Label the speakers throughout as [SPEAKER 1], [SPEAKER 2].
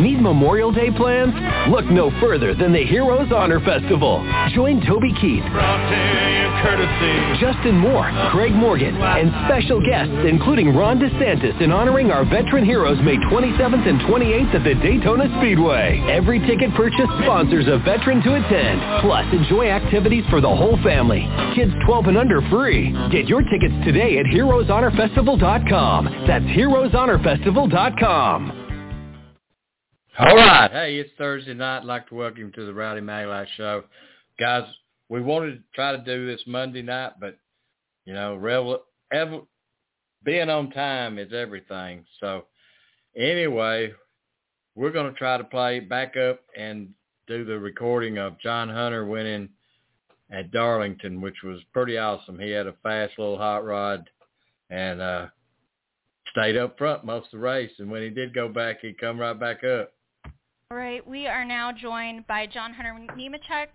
[SPEAKER 1] Need Memorial Day plans? Look no further than the Heroes Honor Festival. Join Toby Keith, Justin Moore, Craig Morgan, and special guests including Ron DeSantis in honoring our veteran heroes May 27th and 28th at the Daytona Speedway. Every ticket purchase sponsors a veteran to attend. Plus, enjoy activities for the whole family. Kids 12 and under free. Get your tickets today at heroeshonorfestival.com. That's heroeshonorfestival.com.
[SPEAKER 2] All right. Hey, it's Thursday night. I'd like to welcome you to the Rowdy Maglite Show. Guys, we wanted to try to do this Monday night, but, you know, revel- being on time is everything. So, anyway, we're going to try to play back up and do the recording of John Hunter winning at Darlington, which was pretty awesome. He had a fast little hot rod and uh stayed up front most of the race. And when he did go back, he'd come right back up.
[SPEAKER 3] All right, we are now joined by John Hunter Nemechek,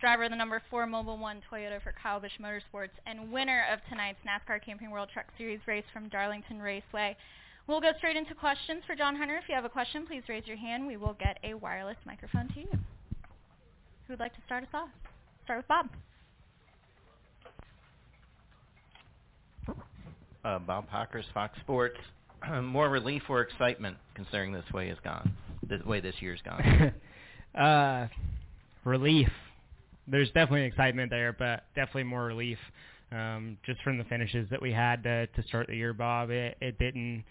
[SPEAKER 3] driver of the number four Mobil 1 Toyota for Kyle Busch Motorsports, and winner of tonight's NASCAR Camping World Truck Series race from Darlington Raceway. We'll go straight into questions for John Hunter. If you have a question, please raise your hand. We will get a wireless microphone to you. Who would like to start us off? Start with Bob.
[SPEAKER 4] Uh, Bob Pockrass, Fox Sports. More relief or excitement considering this way is gone. The way this year's gone.
[SPEAKER 5] uh, relief. There's definitely excitement there, but definitely more relief. Um, just from the finishes that we had to, to start the year, Bob, it, it didn't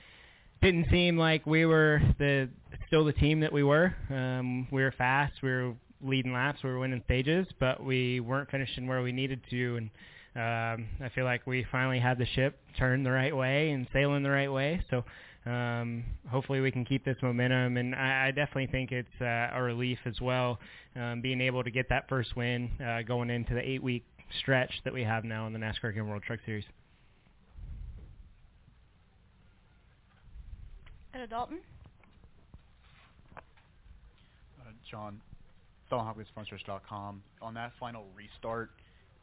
[SPEAKER 5] didn't seem like we were the still the team that we were. Um, we were fast, we were leading laps, we were winning stages, but we weren't finishing where we needed to. And um, I feel like we finally had the ship turned the right way and sailing the right way. So um, hopefully we can keep this momentum, and I, I definitely think it's uh, a relief as well, um, being able to get that first win uh, going into the eight-week stretch that we have now in the NASCAR Camping World Truck Series.
[SPEAKER 3] Ed Dalton.
[SPEAKER 6] Uh, John, FellonHopkinsSponsors.com. On that final restart,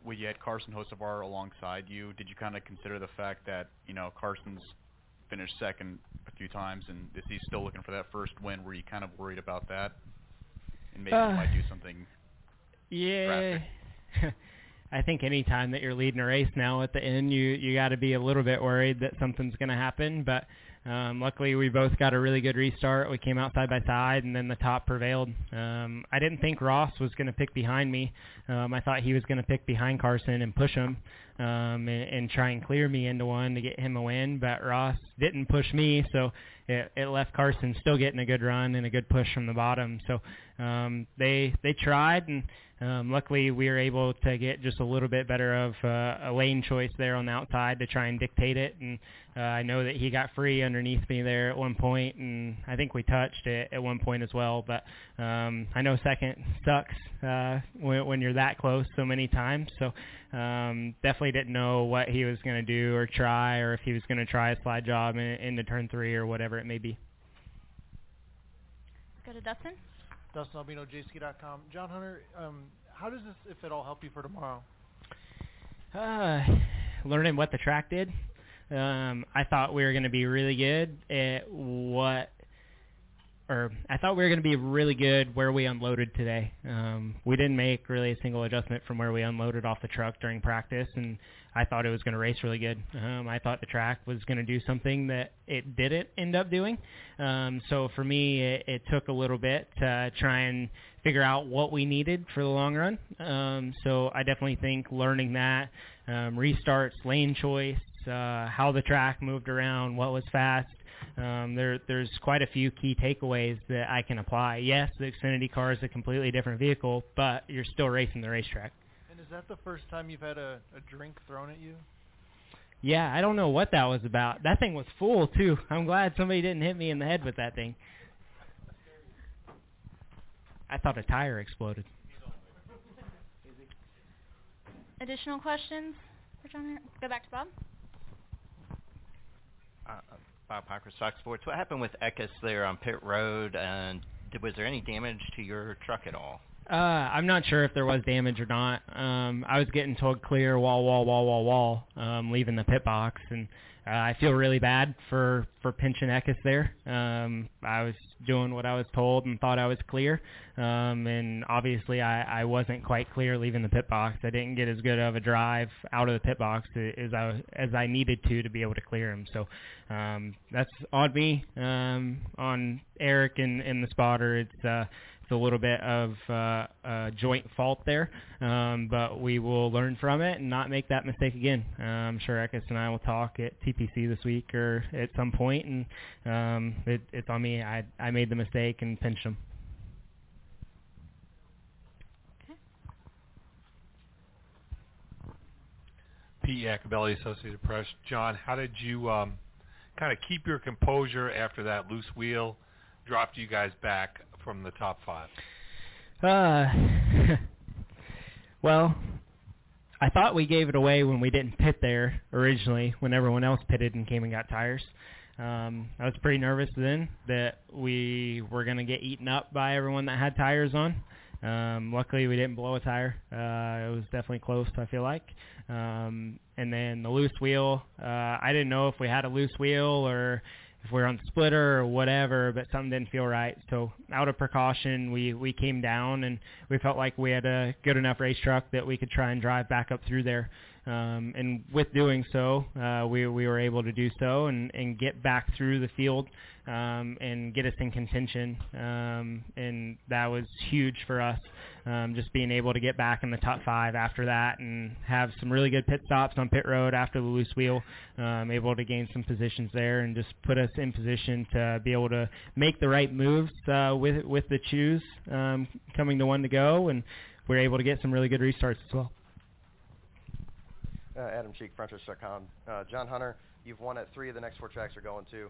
[SPEAKER 6] where you had Carson Hocevar alongside you, did you kind of consider the fact that you know Carson's finished second a few times, and is he still looking for that first win? Were you kind of worried about that, and maybe
[SPEAKER 5] Uh,
[SPEAKER 6] he might do something?
[SPEAKER 5] Yeah. I think any time that you're leading a race now at the end, you you got to be a little bit worried that something's going to happen. But um, luckily, we both got a really good restart. We came out side by side, and then the top prevailed. Um, I didn't think Ross was going to pick behind me. Um, I thought he was going to pick behind Carson and push him um, and, and try and clear me into one to get him a win. But Ross didn't push me, so it, it left Carson still getting a good run and a good push from the bottom. So um, they they tried and. Um, luckily, we were able to get just a little bit better of uh, a lane choice there on the outside to try and dictate it. And uh, I know that he got free underneath me there at one point, and I think we touched it at one point as well. But um, I know second sucks uh, when, when you're that close so many times. So um, definitely didn't know what he was going to do or try, or if he was going to try a slide job in, into turn three or whatever it may be.
[SPEAKER 3] Go to Dustin.
[SPEAKER 7] Dustin Albino, Jayski.com. John Hunter, um, how does this, if at all, help you for tomorrow?
[SPEAKER 5] Uh, learning what the track did. Um, I thought we were going to be really good at what, or I thought we were going to be really good where we unloaded today. Um, we didn't make really a single adjustment from where we unloaded off the truck during practice, and I thought it was going to race really good. Um, I thought the track was going to do something that it didn't end up doing. Um, so for me, it, it took a little bit to try and figure out what we needed for the long run. Um, so I definitely think learning that, um, restarts, lane choice, uh, how the track moved around, what was fast. Um, there, there's quite a few key takeaways that I can apply. Yes, the Xfinity car is a completely different vehicle, but you're still racing the racetrack.
[SPEAKER 7] And is that the first time you've had a, a drink thrown at you?
[SPEAKER 5] Yeah, I don't know what that was about. That thing was full too. I'm glad somebody didn't hit me in the head with that thing. I thought a tire exploded.
[SPEAKER 3] Additional questions for John? Hunter? Go back to Bob.
[SPEAKER 4] Uh, Bob Pockrass, Fox Sports. What happened with Eckes there on pit road, and did, was there any damage to your truck at all?
[SPEAKER 5] Uh, I'm not sure if there was damage or not. Um, I was getting told clear wall, wall, wall, wall, wall, um, leaving the pit box, and uh, I feel really bad for for pinching Eckes there. Um, I was doing what I was told and thought I was clear, um, and obviously I, I wasn't quite clear leaving the pit box. I didn't get as good of a drive out of the pit box as I as I needed to to be able to clear him. So um, that's on me um, on Eric and, and the spotter. It's uh, it's a little bit of uh, a joint fault there, um, but we will learn from it and not make that mistake again. Uh, I'm sure Eckes and I will talk at TPC this week or at some point, and um, it, it's on me. I I made the mistake and pinched him.
[SPEAKER 8] Pete Iacobelli, Associated Press. John, how did you um, kind of keep your composure after that loose wheel dropped you guys back from the top five?
[SPEAKER 5] Uh, well, I thought we gave it away when we didn't pit there originally, when everyone else pitted and came and got tires. Um, I was pretty nervous then that we were going to get eaten up by everyone that had tires on. Um, luckily, we didn't blow a tire. Uh, it was definitely close. I feel like. Um, and then the loose wheel. Uh, I didn't know if we had a loose wheel or if we are on the splitter or whatever, but something didn't feel right. So out of precaution, we we came down and we felt like we had a good enough race truck that we could try and drive back up through there. Um, and with doing so, uh, we we were able to do so and and get back through the field um, and get us in contention. Um, and that was huge for us, um, just being able to get back in the top five after that and have some really good pit stops on pit road after the loose wheel, um, able to gain some positions there and just put us in position to be able to make the right moves uh, with with the choose um, coming to one to go, and we are able to get some really good restarts as well.
[SPEAKER 9] Uh, Adam Cheek, FrontStretch.com. Uh, John Hunter, you've won at three of the next four tracks you're going to.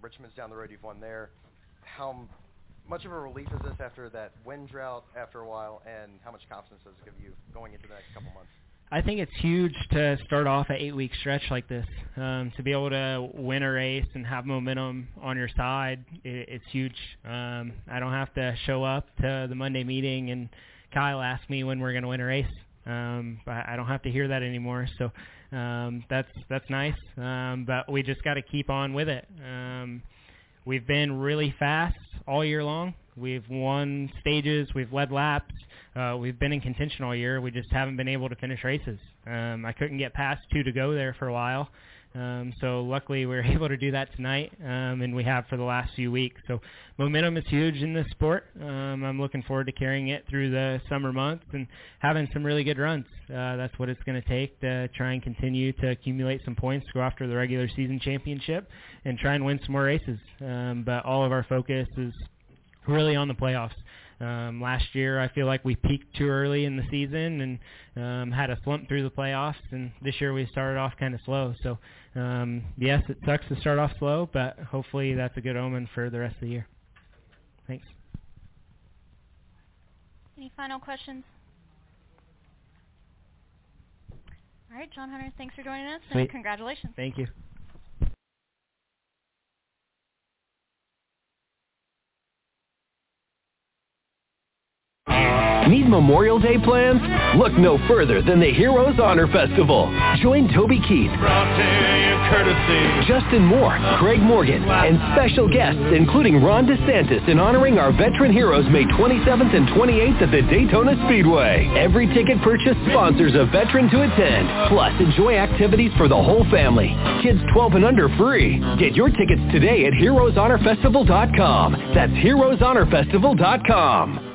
[SPEAKER 9] Richmond's down the road. You've won there. How much of a relief is this after that wind drought after a while, and how much confidence does it give you going into the next couple months?
[SPEAKER 5] I think it's huge to start off an eight-week stretch like this. Um, to be able to win a race and have momentum on your side, it, it's huge. Um, I don't have to show up to the Monday meeting and Kyle ask me when we're going to win a race. Um, I, I don't have to hear that anymore. So um, that's that's nice. Um, but we just got to keep on with it. Um, we've been really fast all year long. We've won stages. We've led laps. Uh, we've been in contention all year. We just haven't been able to finish races. Um, I couldn't get past two to go there for a while. Um, so luckily we were able to do that tonight, um, and we have for the last few weeks. So momentum is huge in this sport. Um, I'm looking forward to carrying it through the summer months and having some really good runs. Uh, that's what it's going to take to try and continue to accumulate some points, go after the regular season championship, and try and win some more races. Um, but all of our focus is really on the playoffs. Um, last year, I feel like we peaked too early in the season and um, had a slump through the playoffs. And this year we started off kind of slow. So um, yes, it sucks to start off slow, but hopefully that's a good omen for the rest of the year. Thanks.
[SPEAKER 3] Any final questions? All right, John Hunter, thanks for joining us, and congratulations.
[SPEAKER 5] Thank you.
[SPEAKER 1] Need Memorial Day plans? Look no further than the Heroes Honor Festival. Join Toby Keith, Justin Moore, Craig Morgan, and special guests including Ron DeSantis in honoring our veteran heroes May 27th and 28th at the Daytona Speedway. Every ticket purchase sponsors a veteran to attend. Plus, enjoy activities for the whole family. Kids 12 and under free. Get your tickets today at heroeshonorfestival.com. That's heroeshonorfestival.com.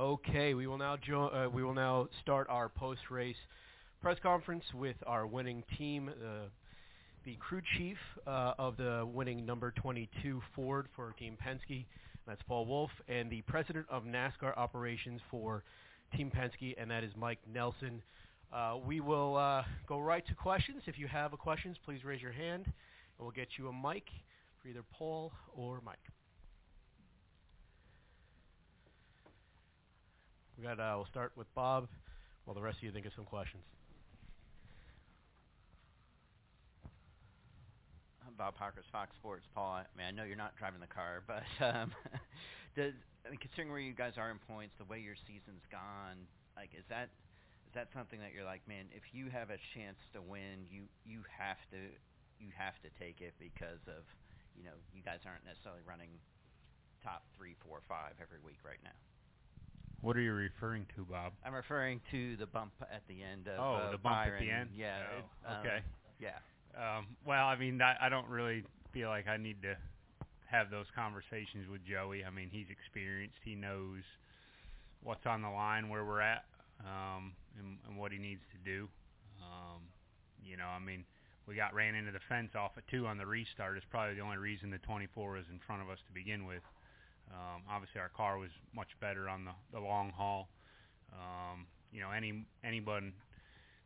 [SPEAKER 10] Okay, we will now jo- uh, we will now start our post-race press conference with our winning team, uh, the crew chief uh, of the winning number 22 Ford for Team Penske, that's Paul Wolfe, and the president of NASCAR operations for Team Penske, and that is Mike Nelson. Uh, we will uh, go right to questions. If you have a questions, please raise your hand, and we'll get you a mic for either Paul or Mike. We got. Uh, we'll start with Bob, while the rest of you think of some questions.
[SPEAKER 4] Bob Pockrass Fox Sports. Paul, I mean, I know you're not driving the car, but um, does I mean, considering where you guys are in points, the way your season's gone, like is that is that something that you're like, man, if you have a chance to win, you you have to you have to take it because of you know you guys aren't necessarily running top three, four, five every week right now.
[SPEAKER 11] What are you referring to, Bob?
[SPEAKER 4] I'm referring to the bump at the end of
[SPEAKER 11] oh,
[SPEAKER 4] uh,
[SPEAKER 11] the bump
[SPEAKER 4] Byron.
[SPEAKER 11] at the end.
[SPEAKER 4] Yeah.
[SPEAKER 11] Oh,
[SPEAKER 4] um,
[SPEAKER 11] okay.
[SPEAKER 4] Yeah.
[SPEAKER 11] Um, well, I mean, I, I don't really feel like I need to have those conversations with Joey. I mean, he's experienced. He knows what's on the line, where we're at, um, and, and what he needs to do. Um, you know, I mean, we got ran into the fence off at two on the restart. It's probably the only reason the 24 was in front of us to begin with. Um, obviously, our car was much better on the, the long haul. Um, you know, any anyone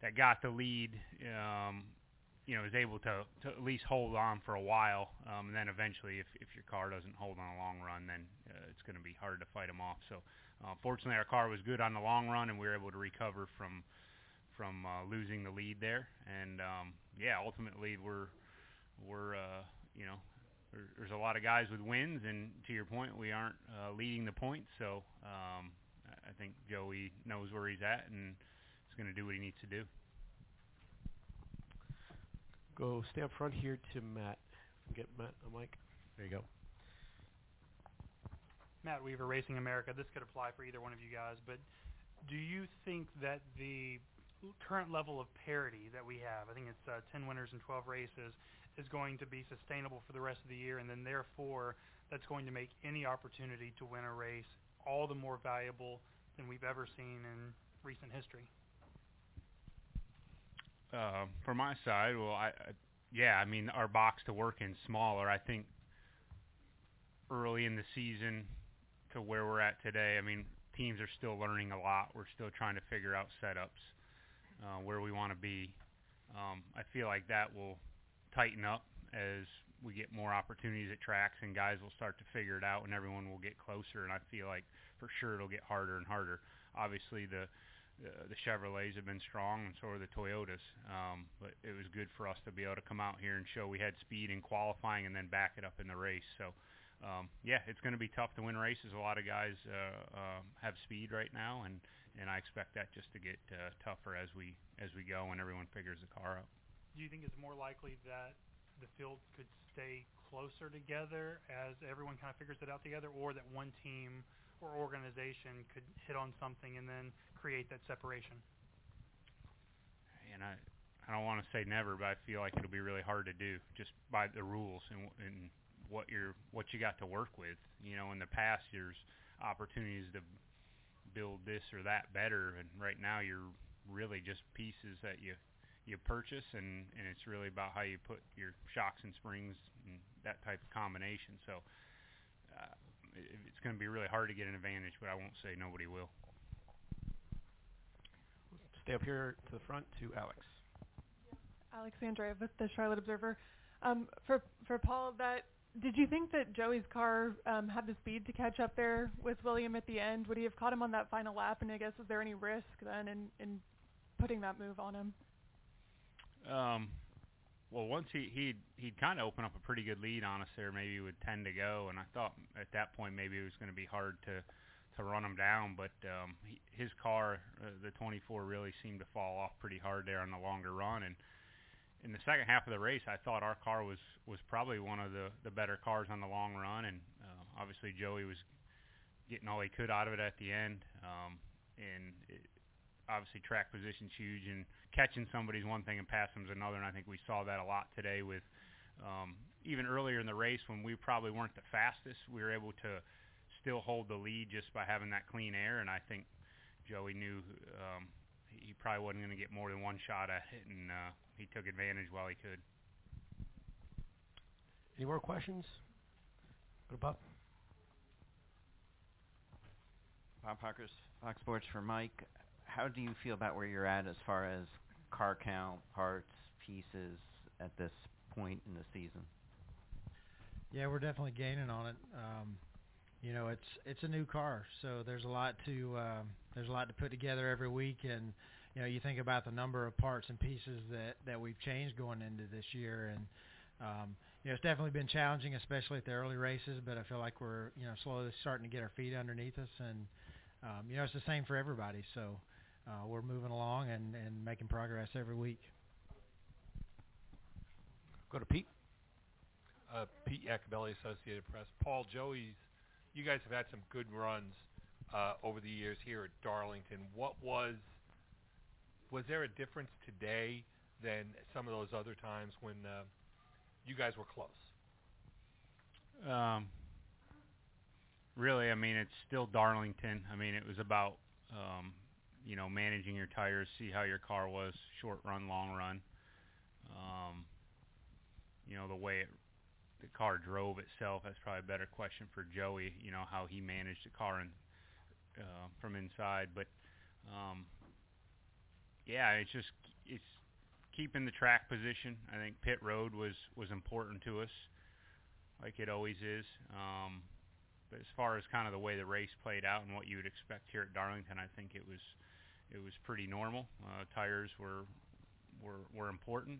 [SPEAKER 11] that got the lead, um, you know, is able to, to at least hold on for a while. Um, and then eventually, if, if your car doesn't hold on a long run, then uh, it's going to be hard to fight them off. So, uh, fortunately, our car was good on the long run, and we were able to recover from from uh, losing the lead there. And um, yeah, ultimately, we're we're uh, you know there, there's a lot of guys with wins, and to your point, we aren't uh, leading the points. So um, I I think Joey knows where he's at, and is going to do what he needs to do.
[SPEAKER 10] Go stay up front here to Matt. Get Matt a mic. There you go.
[SPEAKER 12] Matt Weaver, Racing America. This could apply for either one of you guys, but do you think that the current level of parity that we have, I think it's uh, 10 winners and 12 races, is going to be sustainable for the rest of the year, and then therefore that's going to make any opportunity to win a race all the more valuable than we've ever seen in recent history?
[SPEAKER 11] Uh, for my side, well, I, I yeah, I mean our box to work in smaller. I think early in the season to where we're at today, I mean teams are still learning a lot. We're still trying to figure out setups uh, where we want to be. Um, I feel like that will tighten up as we get more opportunities at tracks and guys will start to figure it out and everyone will get closer and I feel like for sure it'll get harder and harder. Obviously the the, the Chevrolets have been strong and so are the Toyotas. Um, but it was good for us to be able to come out here and show we had speed in qualifying and then back it up in the race. So um, yeah, it's going to be tough to win races. A lot of guys uh, uh, have speed right now, and and I expect that just to get uh, tougher as we as we go and everyone figures the car out.
[SPEAKER 12] Do you think it's more likely that the field could stay closer together as everyone kind of figures it out together, or that one team or organization could hit on something and then create that separation?
[SPEAKER 11] And I I don't want to say never, but I feel like it'll be really hard to do just by the rules and and what you're what you got to work with. You know, in the past there's opportunities to build this or that better, and right now you're really just pieces that you you purchase, and and it's really about how you put your shocks and springs and that type of combination. So uh, it, it's going to be really hard to get an advantage, but I won't say nobody will.
[SPEAKER 10] Stay up here to the front to Alex.
[SPEAKER 13] Alexandra with the Charlotte Observer. Um, for for Paul, that did you think that Joey's car um, had the speed to catch up there with William at the end? Would he have caught him on that final lap? And I guess was there any risk then in in putting that move on him?
[SPEAKER 11] Um, well, once he he he'd kind of opened up a pretty good lead on us there, maybe with ten to go, and I thought at that point maybe it was going to be hard to to run him down, but um, he, his car, uh, the 24, really seemed to fall off pretty hard there on the longer run, and in the second half of the race, I thought our car was was probably one of the the better cars on the long run, and uh, obviously Joey was getting all he could out of it at the end. Um, and it, obviously track position's huge, and catching somebody's one thing and passing them's another. And I think we saw that a lot today with um, even earlier in the race when we probably weren't the fastest, we were able to still hold the lead just by having that clean air. And I think Joey knew um, he probably wasn't going to get more than one shot at it, and uh, he took advantage while he could.
[SPEAKER 10] Any more questions? Go to Bob.
[SPEAKER 4] Bob Pockrass Fox Sports for Mike. How do you feel about where you're at as far as car count, parts, pieces at this point in the season?
[SPEAKER 14] Yeah, we're definitely gaining on it. Um, you know, it's it's a new car, so there's a lot to um, there's a lot to put together every week, and you know, you think about the number of parts and pieces that that we've changed going into this year, and um, you know, it's definitely been challenging, especially at the early races. But I feel like we're you know slowly starting to get our feet underneath us, and um, you know, it's the same for everybody. So uh, we're moving along and and making progress every week.
[SPEAKER 10] Go to Pete.
[SPEAKER 8] Uh, Pete Iacobelli, Associated Press. Paul, Joey's. You guys have had some good runs uh, over the years here at Darlington. What was was there a difference today than some of those other times when uh, you guys were close?
[SPEAKER 11] Um, really, I mean, it's still Darlington. I mean, it was about um, you know managing your tires, see how your car was, short run, long run. Um, you know the way it, the car drove itself. That's probably a better question for Joey. You know how he managed the car and uh, from inside, but um, yeah, it's just it's keeping the track position. I think pit road was was important to us, like it always is. Um, but as far as kind of the way the race played out and what you would expect here at Darlington, I think it was it was pretty normal. Uh, tires were were were important.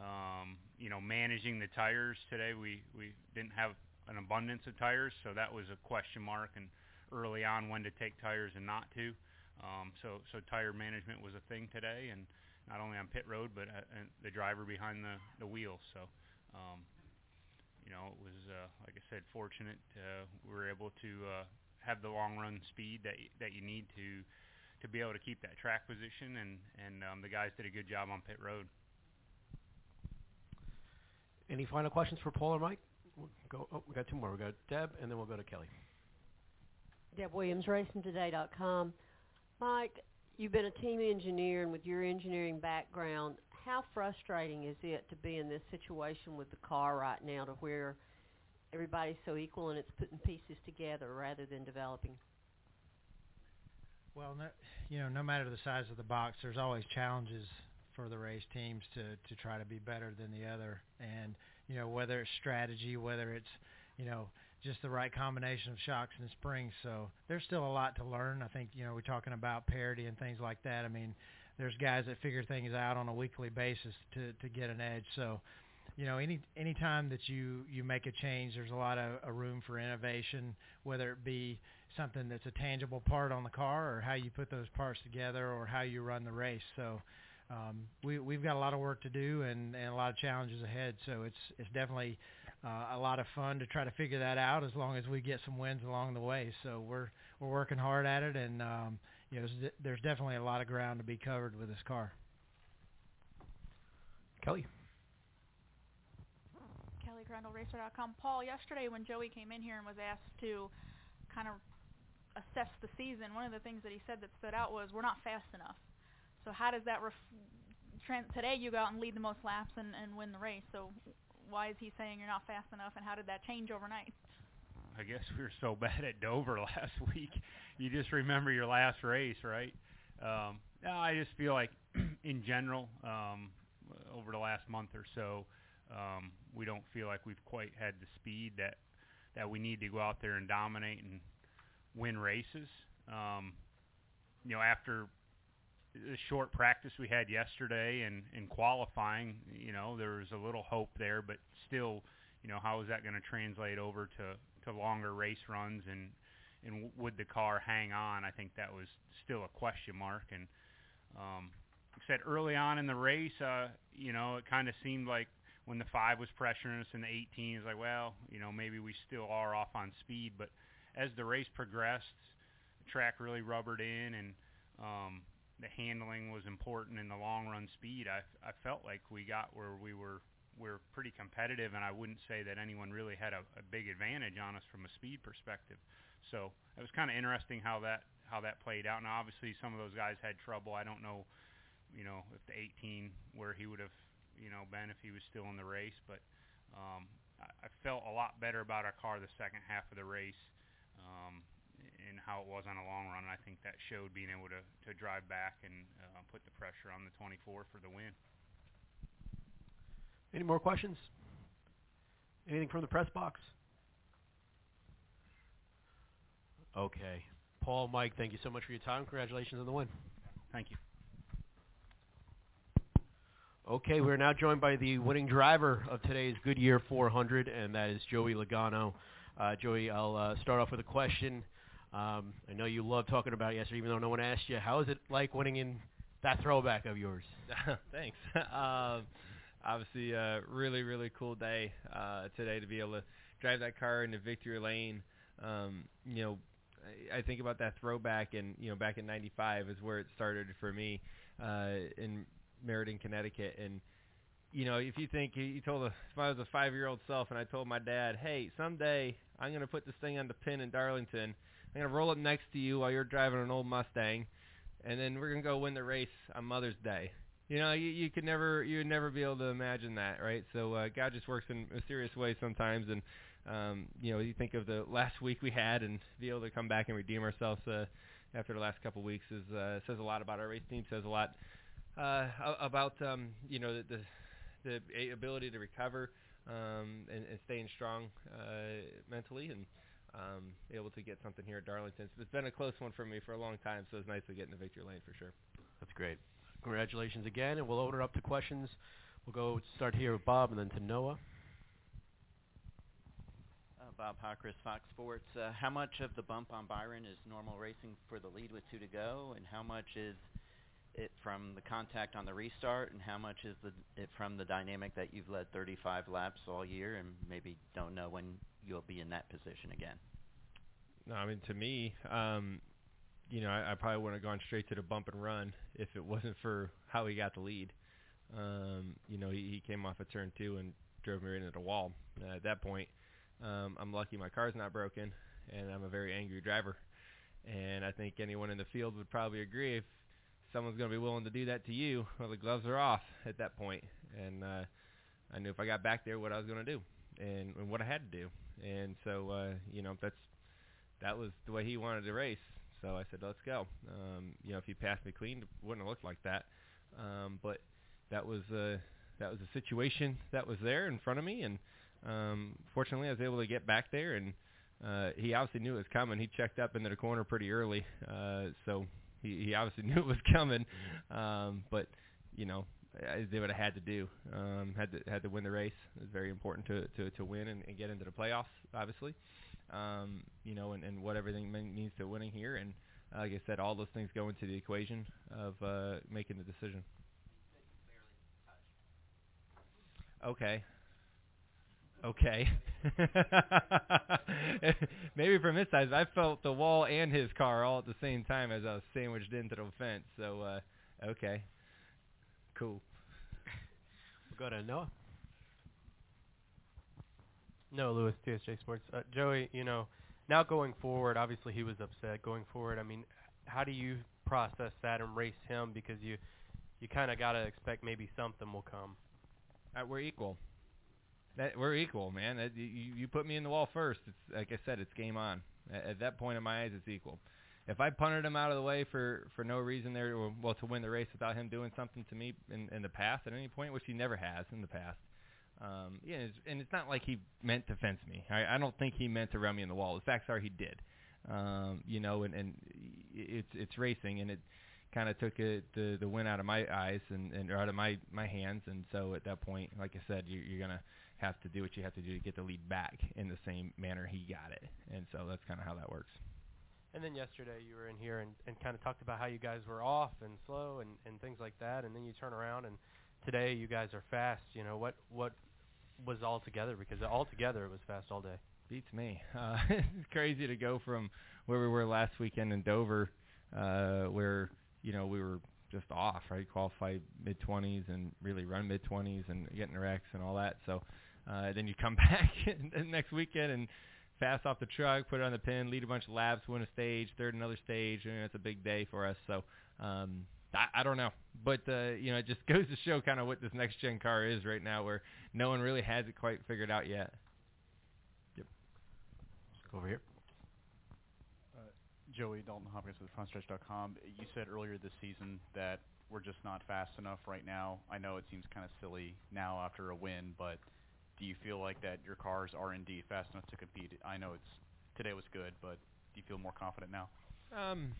[SPEAKER 11] Um, you know, managing the tires today, we we didn't have an abundance of tires, so that was a question mark. And early on, when to take tires and not to. Um, so so tire management was a thing today, and not only on pit road, but uh, and the driver behind the the wheel. So. Um, you know, it was uh, like I said, fortunate. Uh, we were able to uh, have the long run speed that y- that you need to to be able to keep that track position, and and um, the guys did a good job on pit road.
[SPEAKER 10] Any final questions for Paul or Mike? We'll go. Oh, we got two more. We got Deb, and then we'll go to Kelly.
[SPEAKER 15] Deb Williams, RacingToday.com. Mike, you've been a team engineer, and with your engineering background, how frustrating is it to be in this situation with the car right now, to where everybody's so equal and it's putting pieces together rather than developing?
[SPEAKER 14] Well, no, you know, no matter the size of the box, there's always challenges for the race teams to to try to be better than the other, and you know whether it's strategy, whether it's you know just the right combination of shocks and springs. So there's still a lot to learn. I think you know we're talking about parity and things like that. I mean, there's guys that figure things out on a weekly basis to to get an edge. So you know any any time that you you make a change there's a lot of a room for innovation whether it be something that's a tangible part on the car or how you put those parts together or how you run the race. So um, we we've got a lot of work to do and, and a lot of challenges ahead. So it's it's definitely uh, a lot of fun to try to figure that out as long as we get some wins along the way. So we're we're working hard at it and um, you know there's, there's definitely a lot of ground to be covered with this car.
[SPEAKER 10] Kelly?
[SPEAKER 16] Kelly CrandallRacer.com. Paul, yesterday when Joey came in here and was asked to kind of assess the season, one of the things that he said that stood out was we're not fast enough. So how does that ref- trans- today you go out and lead the most laps and, and win the race. So why is he saying you're not fast enough and how did that change overnight?
[SPEAKER 11] I guess we were so bad at Dover last week. You just remember your last race, right? Um, I just feel like, in general, um, over the last month or so, um, we don't feel like we've quite had the speed that that we need to go out there and dominate and win races. Um, you know, after the short practice we had yesterday and in qualifying, you know, there was a little hope there, but still, you know, how is that going to translate over to to longer race runs and and would the car hang on? I think that was still a question mark. And um, like I said early on in the race, uh, you know, it kind of seemed like when the five was pressuring us and the 18 is like, well, you know, maybe we still are off on speed. But as the race progressed, the track really rubbered in, and um, the handling was important in the long run speed. I I felt like we got where we were we are pretty competitive, and I wouldn't say that anyone really had a, a big advantage on us from a speed perspective. So it was kind of interesting how that how that played out. And obviously, some of those guys had trouble. I don't know, you know, if the 18 where he would have you know, Ben if he was still in the race. But um, I, I felt a lot better about our car the second half of the race um, and how it was on a long run. And I think that showed being able to, to drive back and uh, put the pressure on the 24 for the win.
[SPEAKER 10] Any more questions? Anything from the press box? Okay. Paul, Mike, thank you so much for your time. Congratulations on the win.
[SPEAKER 11] Thank you.
[SPEAKER 10] Okay, we're now joined by the winning driver of today's Goodyear 400, and that is Joey Logano. Uh, Joey, I'll uh, start off with a question. Um, I know you love talking about yesterday, even though no one asked you. How is it like winning in that throwback of yours?
[SPEAKER 17] Thanks. um, obviously, a really, really cool day uh, today to be able to drive that car into victory lane. Um, you know, I, I think about that throwback, and you know, back in '95 is where it started for me uh, in Meriden, Connecticut, and you know, if you think you told a, if I was a five-year-old self and I told my dad, hey, someday I'm going to put this thing on the pin in Darlington, I'm going to roll up next to you while you're driving an old Mustang, and then we're going to go win the race on Mother's Day. You know, you, you could never, you would never be able to imagine that, right? So uh, God just works in mysterious ways sometimes, and um, you know, you think of the last week we had, and be able to come back and redeem ourselves uh, after the last couple of weeks is uh, says a lot about our race team, says a lot uh, about um, you know the, the the ability to recover um, and, and staying strong uh, mentally and um, able to get something here at Darlington. It's, it's been a close one for me for a long time, so it's nice to get in the victory lane for sure.
[SPEAKER 10] That's great. Congratulations again, and we'll open it up to questions. We'll go start here with Bob and then to Noah.
[SPEAKER 4] Uh, Bob Pockrass, Fox Sports. Uh, how much of the bump on Byron is normal racing for the lead with two to go, and how much is it from the contact on the restart, and how much is the it from the dynamic that you've led 35 laps all year and maybe don't know when you'll be in that position again?
[SPEAKER 17] No, I mean to me, um, you know, I, I probably wouldn't have gone straight to the bump and run if it wasn't for how he got the lead. Um, you know, he, he came off a turn two and drove me right into the wall. Uh, at that point, um, I'm lucky my car's not broken, and I'm a very angry driver. And I think anyone in the field would probably agree if someone's going to be willing to do that to you, well, the gloves are off at that point. And uh, I knew if I got back there, what I was going to do, and, and what I had to do. And so, uh, you know, that's that was the way he wanted to race. So I said, let's go. Um, you know, if he passed me clean, it wouldn't have looked like that. Um, but that was uh, that was a situation that was there in front of me, and um, fortunately, I was able to get back there. And uh, he obviously knew it was coming. He checked up into the corner pretty early, uh, so he, he obviously knew it was coming. Um, but you know, did what I had to do. Um, had to had to win the race. It was very important to to, to win and, and get into the playoffs, obviously. Um, you know, and, and what everything means to winning here. And uh, like I said, all those things go into the equation of uh, making the decision. Okay. Okay. Maybe from his side, I felt the wall and his car all at the same time as I was sandwiched into the fence. So, uh, okay. Cool.
[SPEAKER 10] We'll go to Noah.
[SPEAKER 18] No, Lewis, TSJ Sports. Uh, Joey, you know, now going forward, obviously he was upset. Going forward, I mean, how do you process that and race him because you you kind of got to expect maybe something will come.
[SPEAKER 17] Uh, we're equal. That we're equal, man. That, you you put me in the wall first. It's like I said, it's game on. At, at that point in my eyes, it's equal. If I punted him out of the way for for no reason there, well, to win the race without him doing something to me in in the past at any point, which he never has in the past. Um, yeah, it's, and it's not like he meant to fence me. I, I don't think he meant to run me in the wall. The facts are he did. Um, you know, and, and it's it's racing, and it kind of took it, the the win out of my eyes and and or out of my my hands. And so at that point, like I said, you, you're gonna have to do what you have to do to get the lead back in the same manner he got it. And so that's kind of how that works.
[SPEAKER 18] And then yesterday you were in here and, and kind of talked about how you guys were off and slow and, and things like that. And then you turn around and today you guys are fast. You know what what was all together because all together it was fast all day.
[SPEAKER 17] Beats me. Uh, it's crazy to go from where we were last weekend in Dover, uh, where you know we were just off, right? Qualify mid 20s and really run mid 20s and getting wrecks and all that. So uh, then you come back next weekend and fast off the truck, put it on the pin, lead a bunch of laps, win a stage, third another stage, and it's a big day for us. So um, I, I don't know, but uh, you know, it just goes to show kind of what this next gen car is right now, where no one really has it quite figured out yet.
[SPEAKER 10] Yep. Let's go over here.
[SPEAKER 6] Uh, Joey Dalton Hopkins with FrontStretch.com. You said earlier this season that we're just not fast enough right now. I know it seems kind of silly now after a win, but do you feel like that your cars are indeed fast enough to compete? I know it's today was good, but do you feel more confident now?
[SPEAKER 17] Um,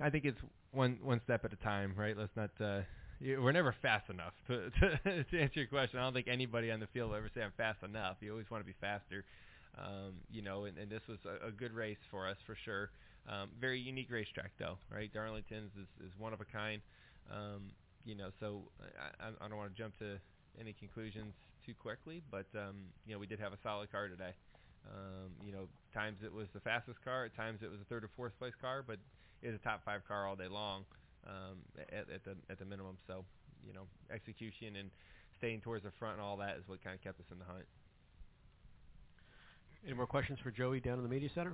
[SPEAKER 17] I think it's one one step at a time, right? Let's not. Uh, you- we're never fast enough to, to to answer your question. I don't think anybody on the field will ever say I'm fast enough. You always want to be faster. Um, you know, and, and this was a, a good race for us for sure. Um, very unique racetrack though, right? Darlington's is, is one of a kind. Um, you know, so I, I I don't want to jump to any conclusions too quickly, but um, you know, we did have a solid car today. Um, you know, times it was the fastest car, at times it was a third or fourth place car, but it was a top five car all day long um, at, at the at the minimum. So, you know, execution and staying towards the front and all that is what kind of kept us in the hunt.
[SPEAKER 10] Any more questions for Joey down in the media center?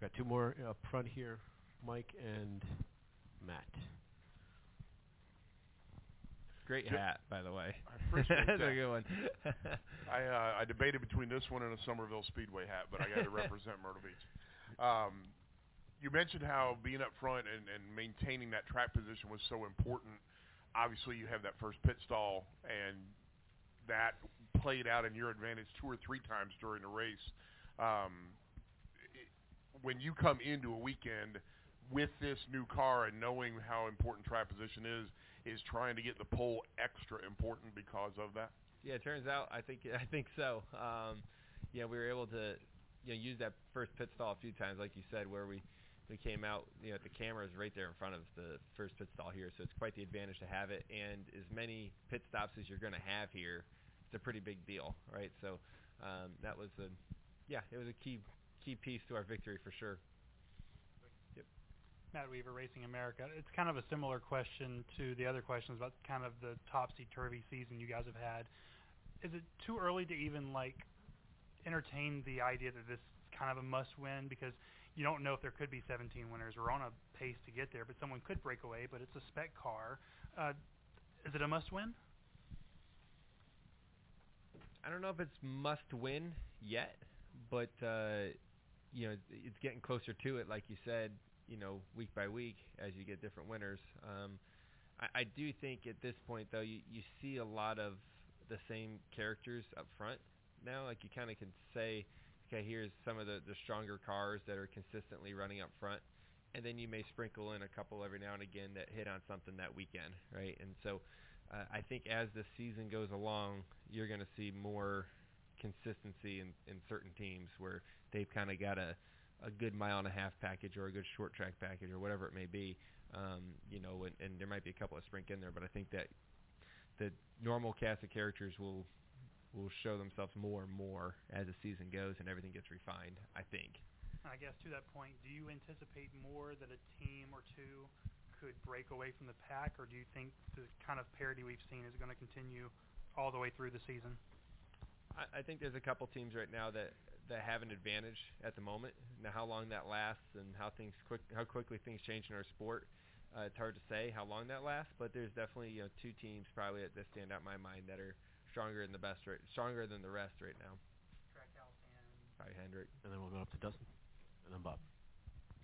[SPEAKER 10] Got two more up front here, Mike and Matt.
[SPEAKER 17] Great hat, by the way.
[SPEAKER 19] I appreciate
[SPEAKER 17] That's
[SPEAKER 19] that.
[SPEAKER 17] a good one.
[SPEAKER 19] I uh, I debated between this one and a Summerville Speedway hat, but I got to represent Myrtle Beach. Um, you mentioned how being up front and, and maintaining that track position was so important. Obviously, you have that first pit stall, and that played out in your advantage two or three times during the race. Um, it, when you come into a weekend with this new car and knowing how important track position is, is trying to get the pole extra important because of that?
[SPEAKER 17] Yeah, it turns out I think I think so. Um, yeah, we were able to you know use that first pit stall a few times, like you said, where we we came out. You know, the camera is right there in front of the first pit stall here, so it's quite the advantage to have it. And as many pit stops as you're going to have here, it's a pretty big deal, right? So um, that was a yeah, it was a key key piece to our victory for sure.
[SPEAKER 12] Matt Weaver, Racing America. It's kind of a similar question to the other questions about kind of the topsy-turvy season you guys have had. Is it too early to even like entertain the idea that this is kind of a must-win because you don't know if there could be 17 winners. We're on a pace to get there, but someone could break away. But it's a spec car. Uh, is it a must-win?
[SPEAKER 17] I don't know if it's must win yet, but uh, you know it's getting closer to it. Like you said, you know week by week as you get different winners. Um, I, I do think at this point though you you see a lot of the same characters up front now. Like you kind of can say, okay, here's some of the the stronger cars that are consistently running up front. And then you may sprinkle in a couple every now and again that hit on something that weekend, right? And so uh, I think as the season goes along, you're going to see more consistency in, in certain teams where they've kind of got a, a good mile and a half package or a good short track package or whatever it may be. Um, you know, and, and there might be a couple of sprink in there, but I think that the normal cast of characters will will show themselves more and more as the season goes and everything gets refined. I think.
[SPEAKER 12] I guess to that point, do you anticipate more that a team or two could break away from the pack, or do you think the kind of parity we've seen is going to continue all the way through the season?
[SPEAKER 17] I, I think there's a couple teams right now that that have an advantage at the moment. Now, how long that lasts and how things quick how quickly things change in our sport, uh, it's hard to say how long that lasts. But there's definitely you know two teams probably that stand out in my mind that are stronger than the best right, stronger than the rest right now.
[SPEAKER 12] Trackhouse and
[SPEAKER 17] Probably Hendrick.
[SPEAKER 10] And then we'll go up to Dustin, and then Bob.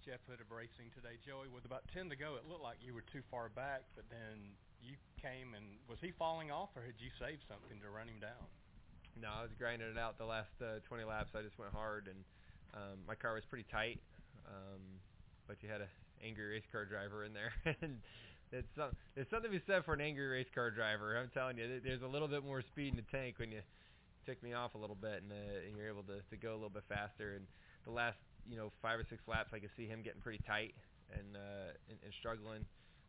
[SPEAKER 20] Jeff Hood of Racing today. Joey, with about 10 to go, it looked like you were too far back, but then you came and was he falling off, or had you saved something to run him down?
[SPEAKER 17] No, I was grinding it out the last uh, 20 laps. I just went hard, and um, my car was pretty tight. Um, but you had a angry race car driver in there, and it's some, there's something to be said for an angry race car driver. I'm telling you, there's a little bit more speed in the tank when you tick me off a little bit, and, uh, and you're able to, to go a little bit faster. And the last, you know, five or six laps, I could see him getting pretty tight and uh, and, and struggling.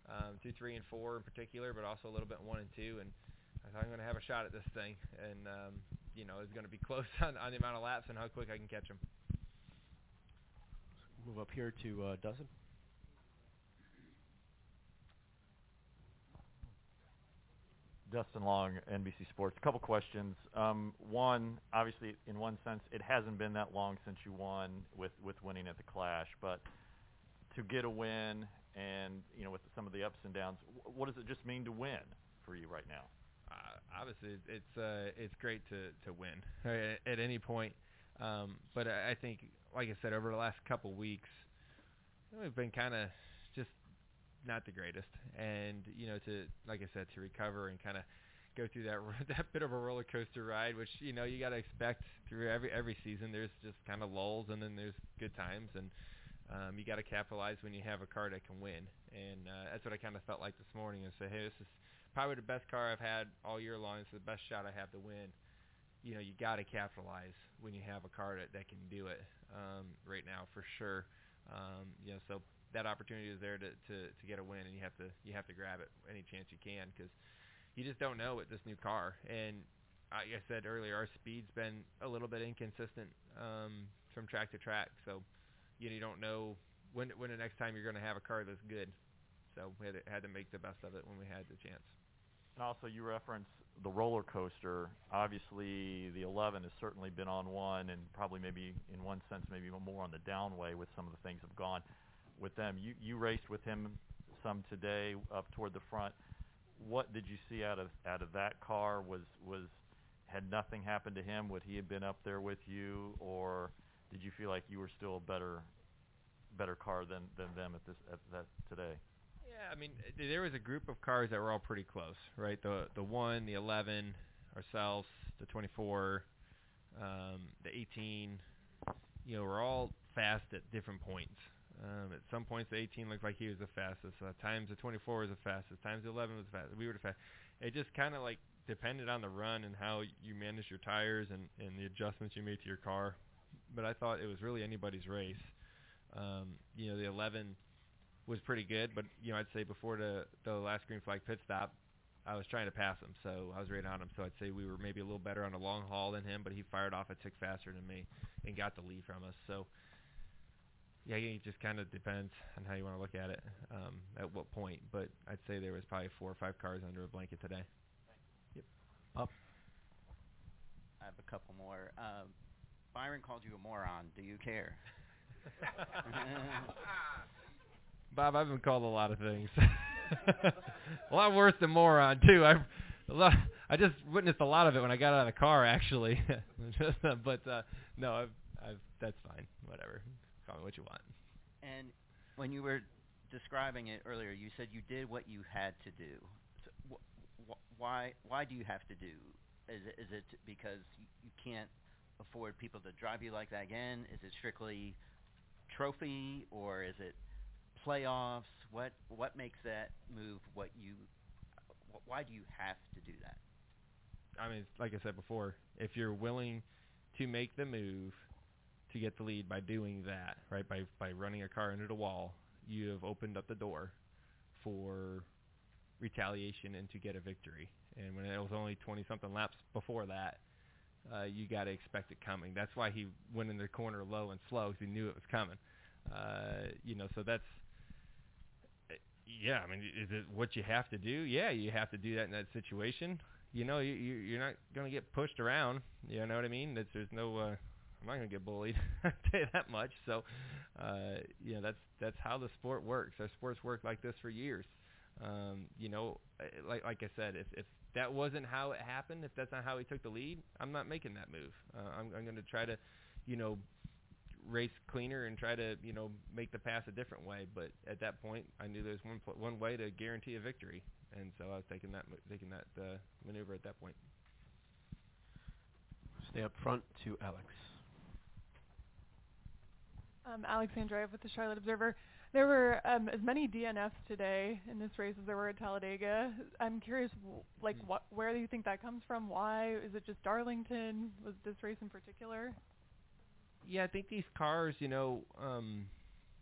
[SPEAKER 17] Um, two, three, and four in particular, but also a little bit one and two. And I thought I'm going to have a shot at this thing, and um, you know, it's going to be close on, on the amount of laps and how quick I can catch him.
[SPEAKER 10] Move up here to uh, Dustin.
[SPEAKER 21] Dustin Long, NBC Sports. A couple questions. Um, one, obviously, in one sense, it hasn't been that long since you won with with winning at the Clash, but to get a win and you know with some of the ups and downs, what does it just mean to win for you right now?
[SPEAKER 17] Obviously, it's uh, it's great to to win at, any point. Um, but I, I think, like I said, over the last couple weeks, we've been kind of just not the greatest, and you know, to like I said, to recover and kind of go through that that bit of a roller coaster ride, which you know you got to expect through every every season. There's just kind of lulls, and then there's good times, and um, you got to capitalize when you have a car that can win. And uh, that's what I kind of felt like this morning, and say, hey, this is probably the best car I've had all year long. It's the best shot I have to win. You know, you got to capitalize when you have a car that that can do it um, right now for sure. Um, you know, so that opportunity is there to, to to get a win, and you have to you have to grab it any chance you can because you just don't know with this new car. And like I said earlier, our speed's been a little bit inconsistent um, from track to track, so you, know, you don't know when when the next time you're going to have a car that's good. So we had to, had to make the best of it when we had the chance.
[SPEAKER 21] And also, you reference the roller coaster. Obviously, the 11 has certainly been on one, and probably maybe in one sense, maybe more on the downway with some of the things have gone with them. You you raced with him some today up toward the front. What did you see out of out of that car? Was was had nothing happened to him? Would he have been up there with you, or did you feel like you were still a better better car than than them at this at that today?
[SPEAKER 17] Yeah, I mean, there was a group of cars that were all pretty close, right? The the one, the 11, ourselves, the 24, um, the 18. You know, we're all fast at different points. Um, at some points, the 18 looked like he was the fastest. Uh, times the 24 was the fastest. Times the 11 was the fastest. We were the fastest. It just kind of like depended on the run and how you managed your tires and, and the adjustments you made to your car. But I thought it was really anybody's race. Um, you know, the 11 was pretty good, but you know, I'd say before the the last green flag pit stop, I was trying to pass him, so I was right on him. So I'd say we were maybe a little better on a long haul than him, but he fired off a tick faster than me and got the lead from us. So yeah, it just kind of depends on how you want to look at it, um, at what point. But I'd say there was probably four or five cars under a blanket today. Yep.
[SPEAKER 4] Up. I have a couple more. Um, Byron called you a moron. Do you care?
[SPEAKER 17] Bob, I've been called a lot of things. a lot worse than moron too. Lot, I just witnessed a lot of it when I got out of the car, actually. but uh, no, I've, I've that's fine. Whatever. Call me what you want.
[SPEAKER 4] And when you were describing it earlier, you said you did what you had to do. So wh- wh- why why do you have to do? Is it, is it because you can't afford people to drive you like that again? Is it strictly trophy or is it playoffs? What what makes that move what you why do you have to do that?
[SPEAKER 17] I mean, like I said before, if you're willing to make the move to get the lead by doing that, right? By by running a car into the wall, you have opened up the door for retaliation and to get a victory. And when it was only 20 something laps before that, uh, you got to expect it coming. That's why he went in the corner low and slow because he knew it was coming. Uh, you know, so that's yeah. I mean, is it what you have to do? Yeah, you have to do that in that situation. You know, you, you you're not going to get pushed around. You know what I mean? That's, there's no uh, I'm not going to get bullied. I that much. So, uh, you know, that's that's how the sport works. Our sports worked like this for years. Um, you know, like like I said, if if that wasn't how it happened, if that's not how he took the lead, I'm not making that move. Uh, I'm I'm going to try to, you know, race cleaner and try to you know make the pass a different way. But at that point, I knew there's one one way to guarantee a victory, and so I was taking that taking that uh, maneuver at that point.
[SPEAKER 10] Stay up front to Alex.
[SPEAKER 13] Um, Alex Andrejev with the Charlotte Observer. There were um, as many DNFs today in this race as there were at Talladega. I'm curious, like,
[SPEAKER 17] Mm.
[SPEAKER 13] what, where do you think that comes from? Why is it just Darlington? Was this race in particular?
[SPEAKER 17] Yeah, I think these cars, you know, um,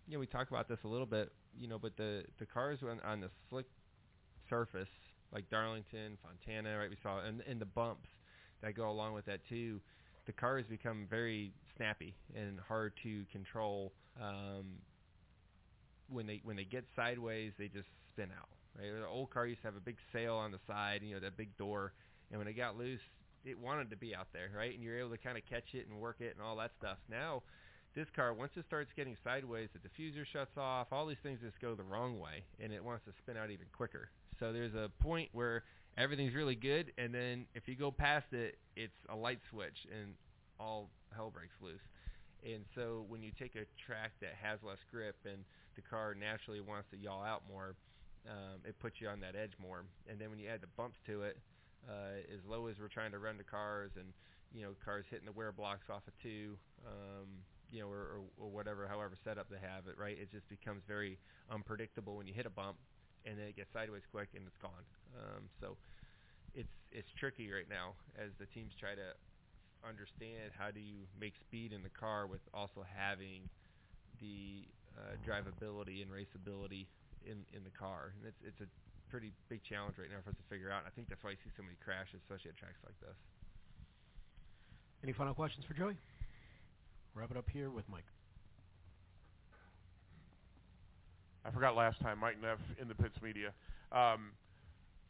[SPEAKER 17] you know, we talked about this a little bit, you know, but the the cars on, on the slick surface, like Darlington, Fontana, right? We saw, and and the bumps that go along with that too. The cars become very snappy and hard to control. Um, when they when they get sideways, they just spin out. Right? The old car used to have a big sail on the side, you know, that big door, and when it got loose, it wanted to be out there, right? And you're able to kind of catch it and work it and all that stuff. Now, this car, once it starts getting sideways, the diffuser shuts off. All these things just go the wrong way, and it wants to spin out even quicker. So there's a point where everything's really good, and then if you go past it, it's a light switch, and all hell breaks loose. And so when you take a track that has less grip and the car naturally wants to yaw out more, um, it puts you on that edge more. And then when you add the bumps to it, uh, as low as we're trying to run the cars and you know cars hitting the wear blocks off of two, um, you know, or, or, or whatever, however setup they have it, right? It just becomes very unpredictable when you hit a bump, and then it gets sideways quick and it's gone. Um, so it's it's tricky right now as the teams try to understand how do you make speed in the car with also having the uh, drivability and raceability in in the car, and it's it's a pretty big challenge right now for us to figure out. I think that's why you see so many crashes, especially at tracks like this.
[SPEAKER 10] Any final questions for Joey? Wrap it up here with Mike.
[SPEAKER 19] I forgot last time, Mike Neff in the pits media. Um,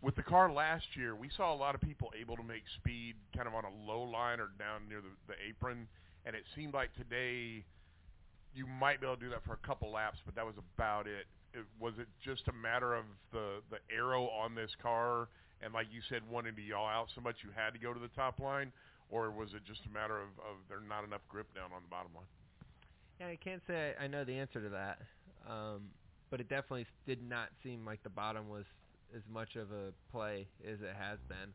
[SPEAKER 19] with the car last year, we saw a lot of people able to make speed kind of on a low line or down near the, the apron, and it seemed like today you might be able to do that for a couple laps, but that was about it. It was it just a matter of the the aero on this car, and like you said, wanting to yaw out so much you had to go to the top line, or was it just a matter of, of there not enough grip down on the bottom line?
[SPEAKER 17] Yeah, I can't say I know the answer to that, um, but it definitely did not seem like the bottom was as much of a play as it has been.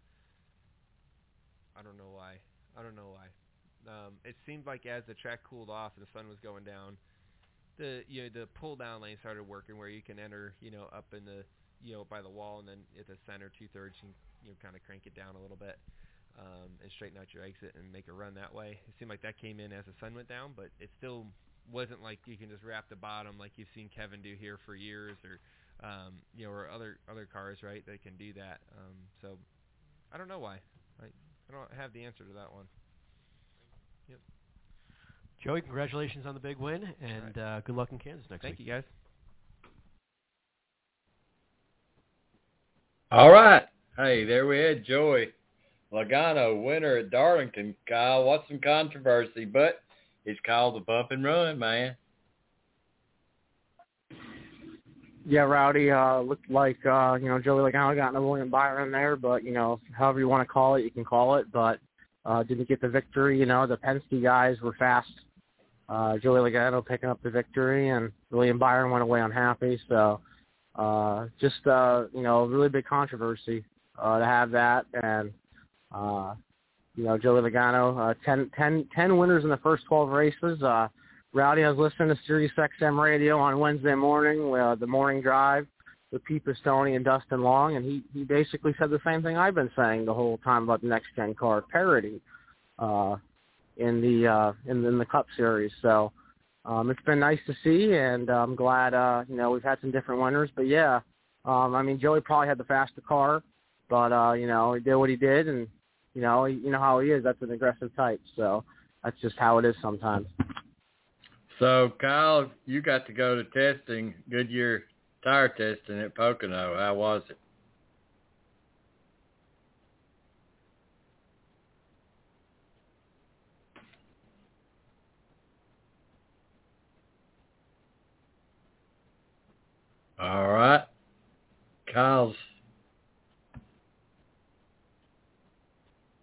[SPEAKER 17] I don't know why. I don't know why. Um, it seemed like as the track cooled off and the sun was going down, the you know the pull down lane started working where you can enter you know up in the you know by the wall and then at the center two thirds you can you know kind of crank it down a little bit um, and straighten out your exit and make a run that way. It seemed like that came in as the sun went down, but it still wasn't like you can just wrap the bottom like you've seen Kevin do here for years or um, you know or other other cars right that can do that. Um, so I don't know why. I I don't have the answer to that one. Yep.
[SPEAKER 10] Joey, congratulations on the big win, and uh, good luck in Kansas next
[SPEAKER 17] Thank
[SPEAKER 10] week.
[SPEAKER 17] Thank you guys.
[SPEAKER 22] All right. Hey, there we had Joey Logano, winner at Darlington. Kyle, what's some controversy, but it's called the bump and run, man.
[SPEAKER 23] Yeah, Rowdy, uh, looked like, uh, you know, Joey Logano got in William Byron there, but, you know, however you want to call it, you can call it, but uh, didn't get the victory. You know, the Penske guys were fast. Uh, Joey Logano picking up the victory, and William Byron went away unhappy. So, uh, just, uh, you know, really big controversy uh, to have that. And, uh, you know, Joey Logano, uh, 10, 10, 10 winners in the first 12 races. Uh, Rowdy, I was listening to Sirius XM radio on Wednesday morning, uh, the morning drive with Pete Pistone and Dustin Long, and he, he basically said the same thing I've been saying the whole time about the next gen car parity uh, in the uh, in, in the Cup Series. So um, it's been nice to see, and I'm glad uh, you know we've had some different winners. But yeah, um, I mean Joey probably had the faster car, but uh, you know he did what he did, and you know you know how he is. That's an aggressive type, so that's just how it is sometimes.
[SPEAKER 22] So, Kyle, you got to go to testing, Goodyear tire testing at Pocono. How was it? All right. Kyle's.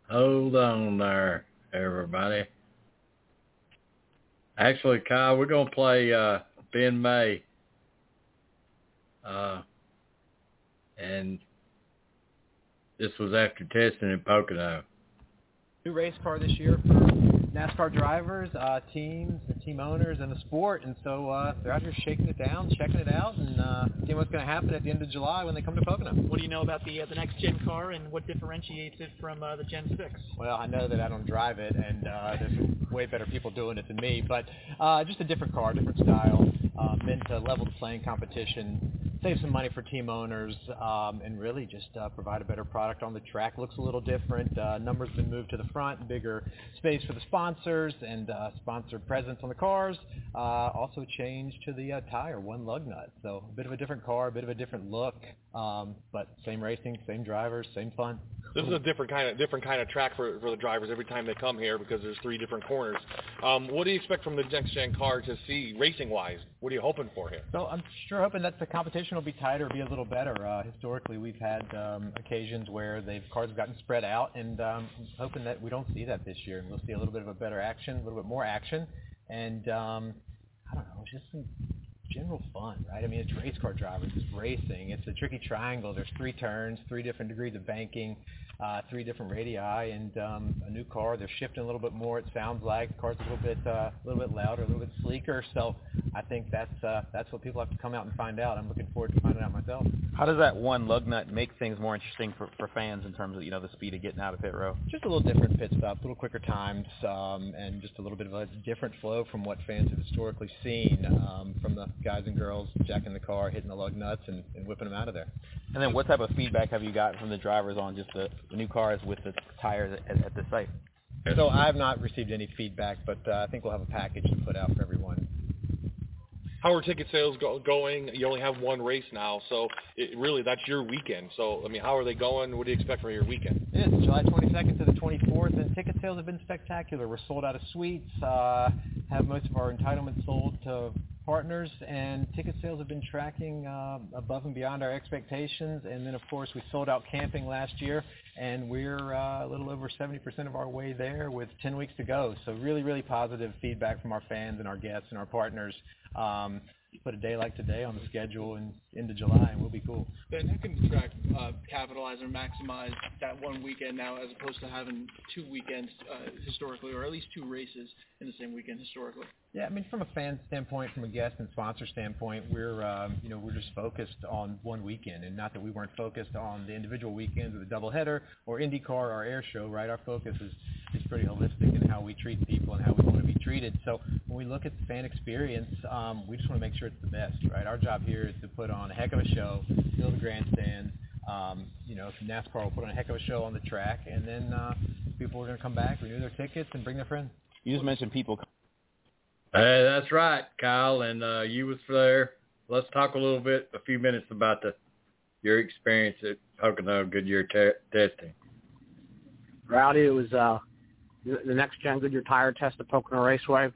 [SPEAKER 22] Hold on there, everybody. Actually, Kyle, we're going to play uh, Ben May. Uh, and this was after testing in Pocono.
[SPEAKER 24] new race car this year for NASCAR drivers, uh, teams, and team owners, and the sport. And so uh, they're out here shaking it down, checking it out, and uh, seeing what's going to happen at the end of July when they come to Pocono.
[SPEAKER 25] What do you know about the uh, the next gen car and what differentiates it from uh, the Gen 6?
[SPEAKER 24] Well, I know that I don't drive it, and uh, there's way better people doing it than me. But uh, just a different car, different style, uh, meant to level the playing competition, save some money for team owners, um, and really just uh, provide a better product on the track. Looks a little different. Uh, numbers been moved to the front, bigger space for the sponsors, and uh, sponsor presence on the cars. Uh, also changed to the uh, tire, one lug nut. So a bit of a different car, a bit of a different look, um, but same racing, same drivers, same fun.
[SPEAKER 26] This is a different kind of different kind of track for for the drivers every time they come here because there's three different corners. Um, what do you expect from the next gen car to see racing wise? What are you hoping for here?
[SPEAKER 24] So I'm sure hoping that the competition will be tighter, be a little better. Uh, historically, we've had um, occasions where they've cars have gotten spread out, and um, I'm hoping that we don't see that this year, and we'll see a little bit of a better action, a little bit more action, and um, I don't know, just some general fun, right? I mean, it's race car drivers, it's racing, it's a tricky triangle. There's three turns, three different degrees of banking. Uh, three different radii, and um, a new car. They're shifting a little bit more. It sounds like the car's a little bit uh, a little bit louder, a little bit sleeker. So I think that's uh, that's what people have to come out and find out. I'm looking forward to finding out myself.
[SPEAKER 27] How does that one lug nut make things more interesting for, for fans in terms of you know the speed of getting out of pit row?
[SPEAKER 24] Just a little different pit stop, a little quicker times, um, and just a little bit of a different flow from what fans have historically seen um, from the guys and girls jacking the car, hitting the lug nuts, and, and whipping them out of there.
[SPEAKER 27] And then what type of feedback have you gotten from the drivers on just the, the new cars with the tires at, at the site?
[SPEAKER 24] So I have not received any feedback, but uh, I think we'll have a package to put out for everyone.
[SPEAKER 26] How are ticket sales go- going? You only have one race now, so it, really that's your weekend. So I mean, how are they going? What do you expect for your weekend?
[SPEAKER 24] Yeah, it's July 22nd to the 24th, and ticket sales have been spectacular. We're sold out of suites, uh, have most of our entitlements sold to partners, and ticket sales have been tracking uh, above and beyond our expectations. And then, of course, we sold out camping last year, and we're uh, a little over 70% of our way there with 10 weeks to go. So really, really positive feedback from our fans and our guests and our partners. Um, put a day like today on the schedule and into July, and we'll be cool.
[SPEAKER 25] Ben, how can track uh, capitalize or maximize that one weekend now, as opposed to having two weekends uh, historically, or at least two races in the same weekend historically?
[SPEAKER 24] Yeah, I mean, from a fan standpoint, from a guest and sponsor standpoint, we're um, you know we're just focused on one weekend, and not that we weren't focused on the individual weekends or the doubleheader or IndyCar or air show. Right, our focus is is pretty holistic in how we treat people and how we want to be treated. So when we look at the fan experience, um, we just want to make sure it's the best. Right, our job here is to put on a heck of a show, fill the grandstands. Um, you know, NASCAR will put on a heck of a show on the track, and then uh, people are going to come back, renew their tickets, and bring their friends.
[SPEAKER 27] You just mentioned people
[SPEAKER 22] Hey, that's right, Kyle, and uh, you was there. Let's talk a little bit, a few minutes about the your experience at Pocono Goodyear te- testing.
[SPEAKER 23] Rowdy, it was uh, the next gen Goodyear tire test at Pocono Raceway.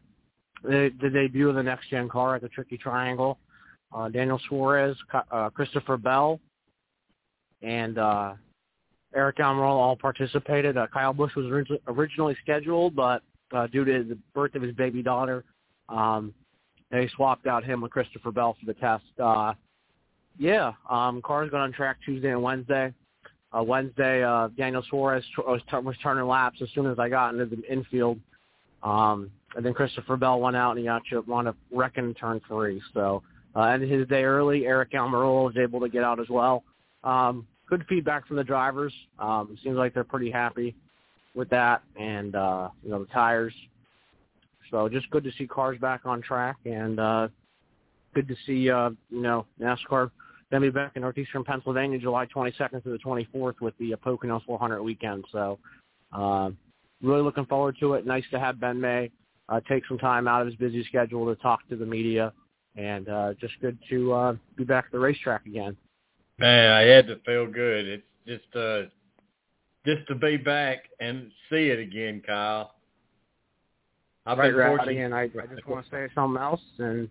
[SPEAKER 23] The, the debut of the next gen car at the Tricky Triangle. Uh, Daniel Suarez, uh, Christopher Bell, and uh, Eric Almirola all participated. Uh, Kyle Busch was orig- originally scheduled, but uh, due to the birth of his baby daughter, um, they swapped out him with Christopher Bell for the test. Uh, yeah, um, cars got on track Tuesday and Wednesday. Uh, Wednesday, uh, Daniel Suarez was, t- was turning laps as soon as I got into the infield. Um, and then Christopher Bell went out and he actually wound up wrecking turn three. So uh, ended his day early. Eric Almirola was able to get out as well. Um, good feedback from the drivers. Um, it seems like they're pretty happy with that, and uh, you know the tires. So just good to see cars back on track, and uh, good to see uh, you know NASCAR then be back in northeastern Pennsylvania July 22nd to the 24th with the uh, Pocono 400 weekend. So uh, really looking forward to it. Nice to have Ben May uh, take some time out of his busy schedule to talk to the media, and uh, just good to uh, be back at the racetrack again.
[SPEAKER 22] Man, I had to feel good. It's just uh just to be back and see it again, Kyle. I've
[SPEAKER 23] right,
[SPEAKER 22] been fortunate.
[SPEAKER 23] and I, I just want to say something else. And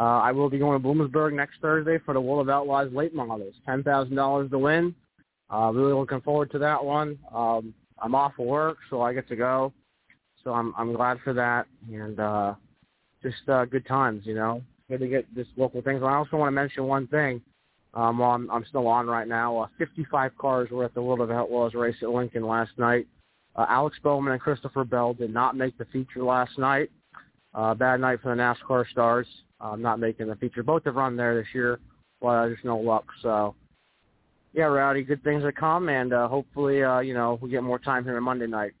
[SPEAKER 23] uh, I will be going to Bloomsburg next Thursday for the World of Outlaws late models. Ten thousand dollars to win. Uh, really looking forward to that one. Um, I'm off of work, so I get to go. So I'm I'm glad for that, and uh, just uh, good times. You know, good to get this local things. I also want to mention one thing. Um, I'm, I'm still on right now, uh, 55 cars were at the World of Outlaws race at Lincoln last night. Uh, Alex Bowman and Christopher Bell did not make the feature last night. Uh, bad night for the NASCAR stars, uh, not making the feature. Both have run there this year, but uh, there's no luck. So, yeah, Rowdy, good things to come, and uh, hopefully, uh, you know, we get more time here on Monday night.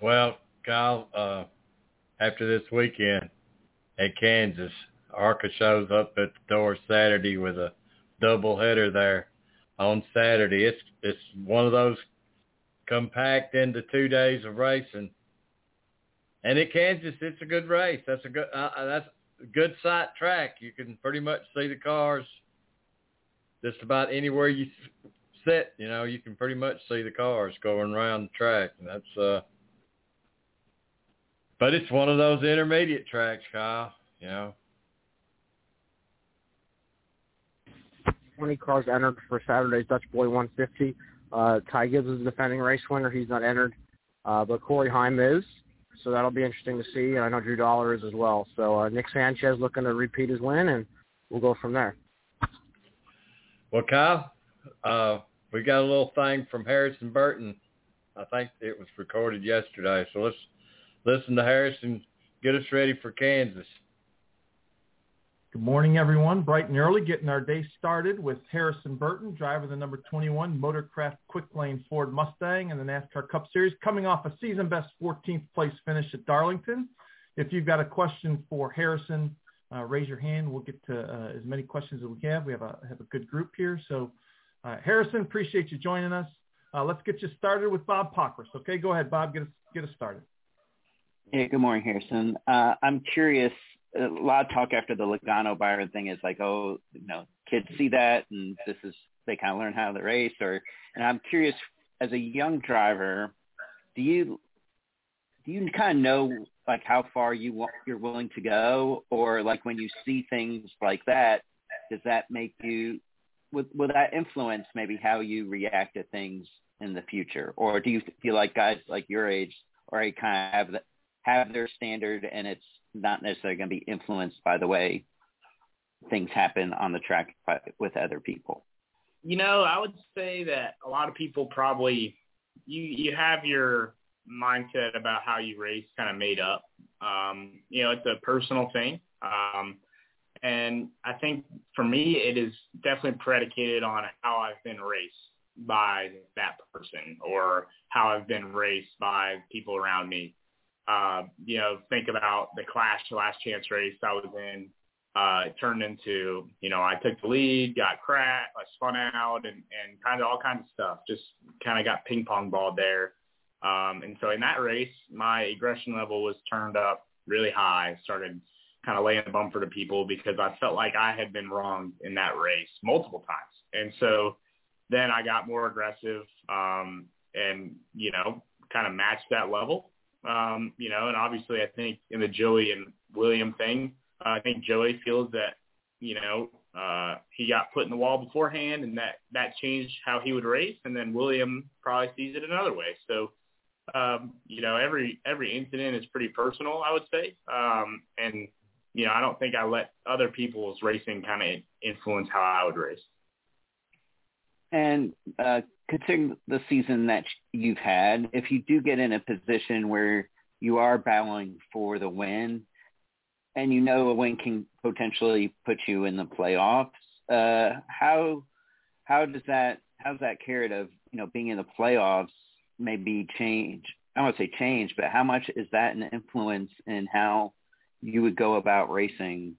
[SPEAKER 22] Well, Kyle, uh, after this weekend at Kansas, Arca shows up at the door Saturday with a double header there on Saturday. It's it's one of those compact into two days of racing. And at Kansas, it's a good race. That's a good uh, that's a good sight track. You can pretty much see the cars just about anywhere you sit. You know, you can pretty much see the cars going around the track, and that's uh. But it's one of those intermediate tracks, Kyle. You know.
[SPEAKER 23] 20 cars entered for Saturday's Dutch Boy 150. Uh, Ty Gibbs is the defending race winner. He's not entered, uh, but Corey Heim is. So that'll be interesting to see. And I know Drew Dollar is as well. So uh, Nick Sanchez looking to repeat his win, and we'll go from there.
[SPEAKER 22] Well, Kyle, uh, we got a little thing from Harrison Burton. I think it was recorded yesterday. So let's listen to Harrison. Get us ready for Kansas.
[SPEAKER 28] Good morning, everyone. Bright and early, getting our day started with Harrison Burton, driver of the number 21 Motorcraft Quick Lane Ford Mustang in the NASCAR Cup Series, coming off a season best 14th place finish at Darlington. If you've got a question for Harrison, uh, raise your hand. We'll get to uh, as many questions as we have. We have a have a good group here. So, uh, Harrison, appreciate you joining us. Uh, let's get you started with Bob Pockrass. Okay, go ahead, Bob. Get us get us started.
[SPEAKER 29] Hey, good morning, Harrison. Uh, I'm curious. A lot of talk after the Logano Byron thing is like, oh, you know, kids see that, and this is they kind of learn how to race. Or, and I'm curious, as a young driver, do you do you kind of know like how far you want, you're willing to go, or like when you see things like that, does that make you would will that influence maybe how you react to things in the future, or do you feel like guys like your age already kind of have the, have their standard and it's not necessarily going to be influenced by the way things happen on the track with other people?
[SPEAKER 30] You know, I would say that a lot of people probably you you have your mindset about how you race kind of made up. Um, you know, it's a personal thing. Um, and I think for me, it is definitely predicated on how I've been raced by that person or how I've been raced by people around me. Uh, you know, think about the Clash Last Chance race I was in. Uh, it turned into, you know, I took the lead, got crashed, I spun out, and, and kind of all kinds of stuff. Just kind of got ping pong balled there. Um, and so in that race, my aggression level was turned up really high. Started kind of laying the bumper to people because I felt like I had been wrong in that race multiple times. And so then I got more aggressive um, and, you know, kind of matched that level. Um, you know, and obviously I think in the Joey and William thing, uh, I think Joey feels that, you know, uh, he got put in the wall beforehand and that, that changed how he would race. And then William probably sees it another way. So, um, you know, every every incident is pretty personal, I would say. Um, and you know, I don't think I let other people's racing kind of influence how I would race.
[SPEAKER 29] And uh, considering the season that you've had, if you do get in a position where you are battling for the win, and you know a win can potentially put you in the playoffs, uh, how how does that how's that carrot of you know being in the playoffs maybe change. I don't want to say change, but how much is that an influence in how you would go about racing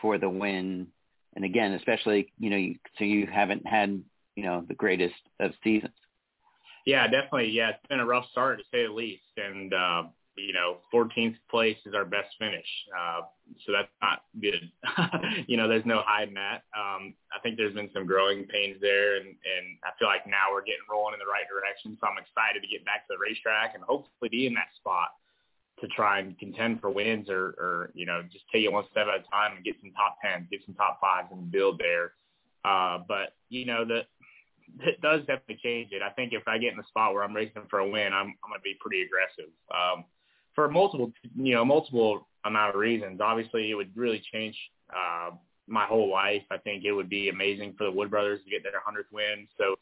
[SPEAKER 29] for the win? And again, especially you know, you, so you haven't had you know the greatest of seasons.
[SPEAKER 30] Yeah, definitely. Yeah, it's been a rough start to say the least, and uh, you know, 14th place is our best finish. Uh, so that's not good. you know, there's no hiding that. Um, I think there's been some growing pains there, and, and I feel like now we're getting rolling in the right direction. So I'm excited to get back to the racetrack and hopefully be in that spot to try and contend for wins or, or you know, just take it one step at a time and get some top tens, get some top fives and build there. Uh, but, you know, the, it does definitely change it. I think if I get in the spot where I'm racing for a win, I'm, I'm to be pretty aggressive. Um, for multiple, you know, multiple amount of reasons. Obviously, it would really change uh, my whole life. I think it would be amazing for the Wood brothers to get their 100th win. So,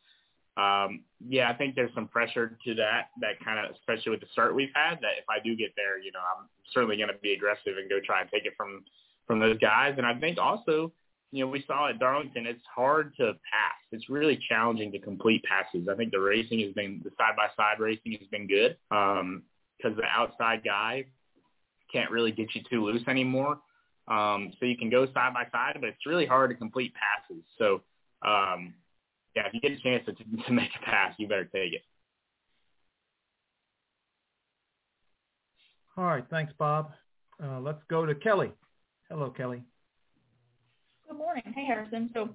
[SPEAKER 30] um, yeah, I think there's some pressure to that, that kind of, especially with the start we've had, that if I do get there, you know, I'm certainly to be aggressive and go try and take it from, from those guys. And I think also, you know, we saw at Darlington, it's hard to pass. It's really challenging to complete passes. I think the racing has been, the side-by-side racing has been good. Um, because the outside guy can't really get you too loose anymore. Um, so you can go side by side, but it's really hard to complete passes. So, um, yeah, if you get a chance to, to make a pass, you better take it.
[SPEAKER 28] All right, thanks, Bob. Uh, let's go to Kelly. Hello, Kelly.
[SPEAKER 31] Good morning. Hey, Harrison. So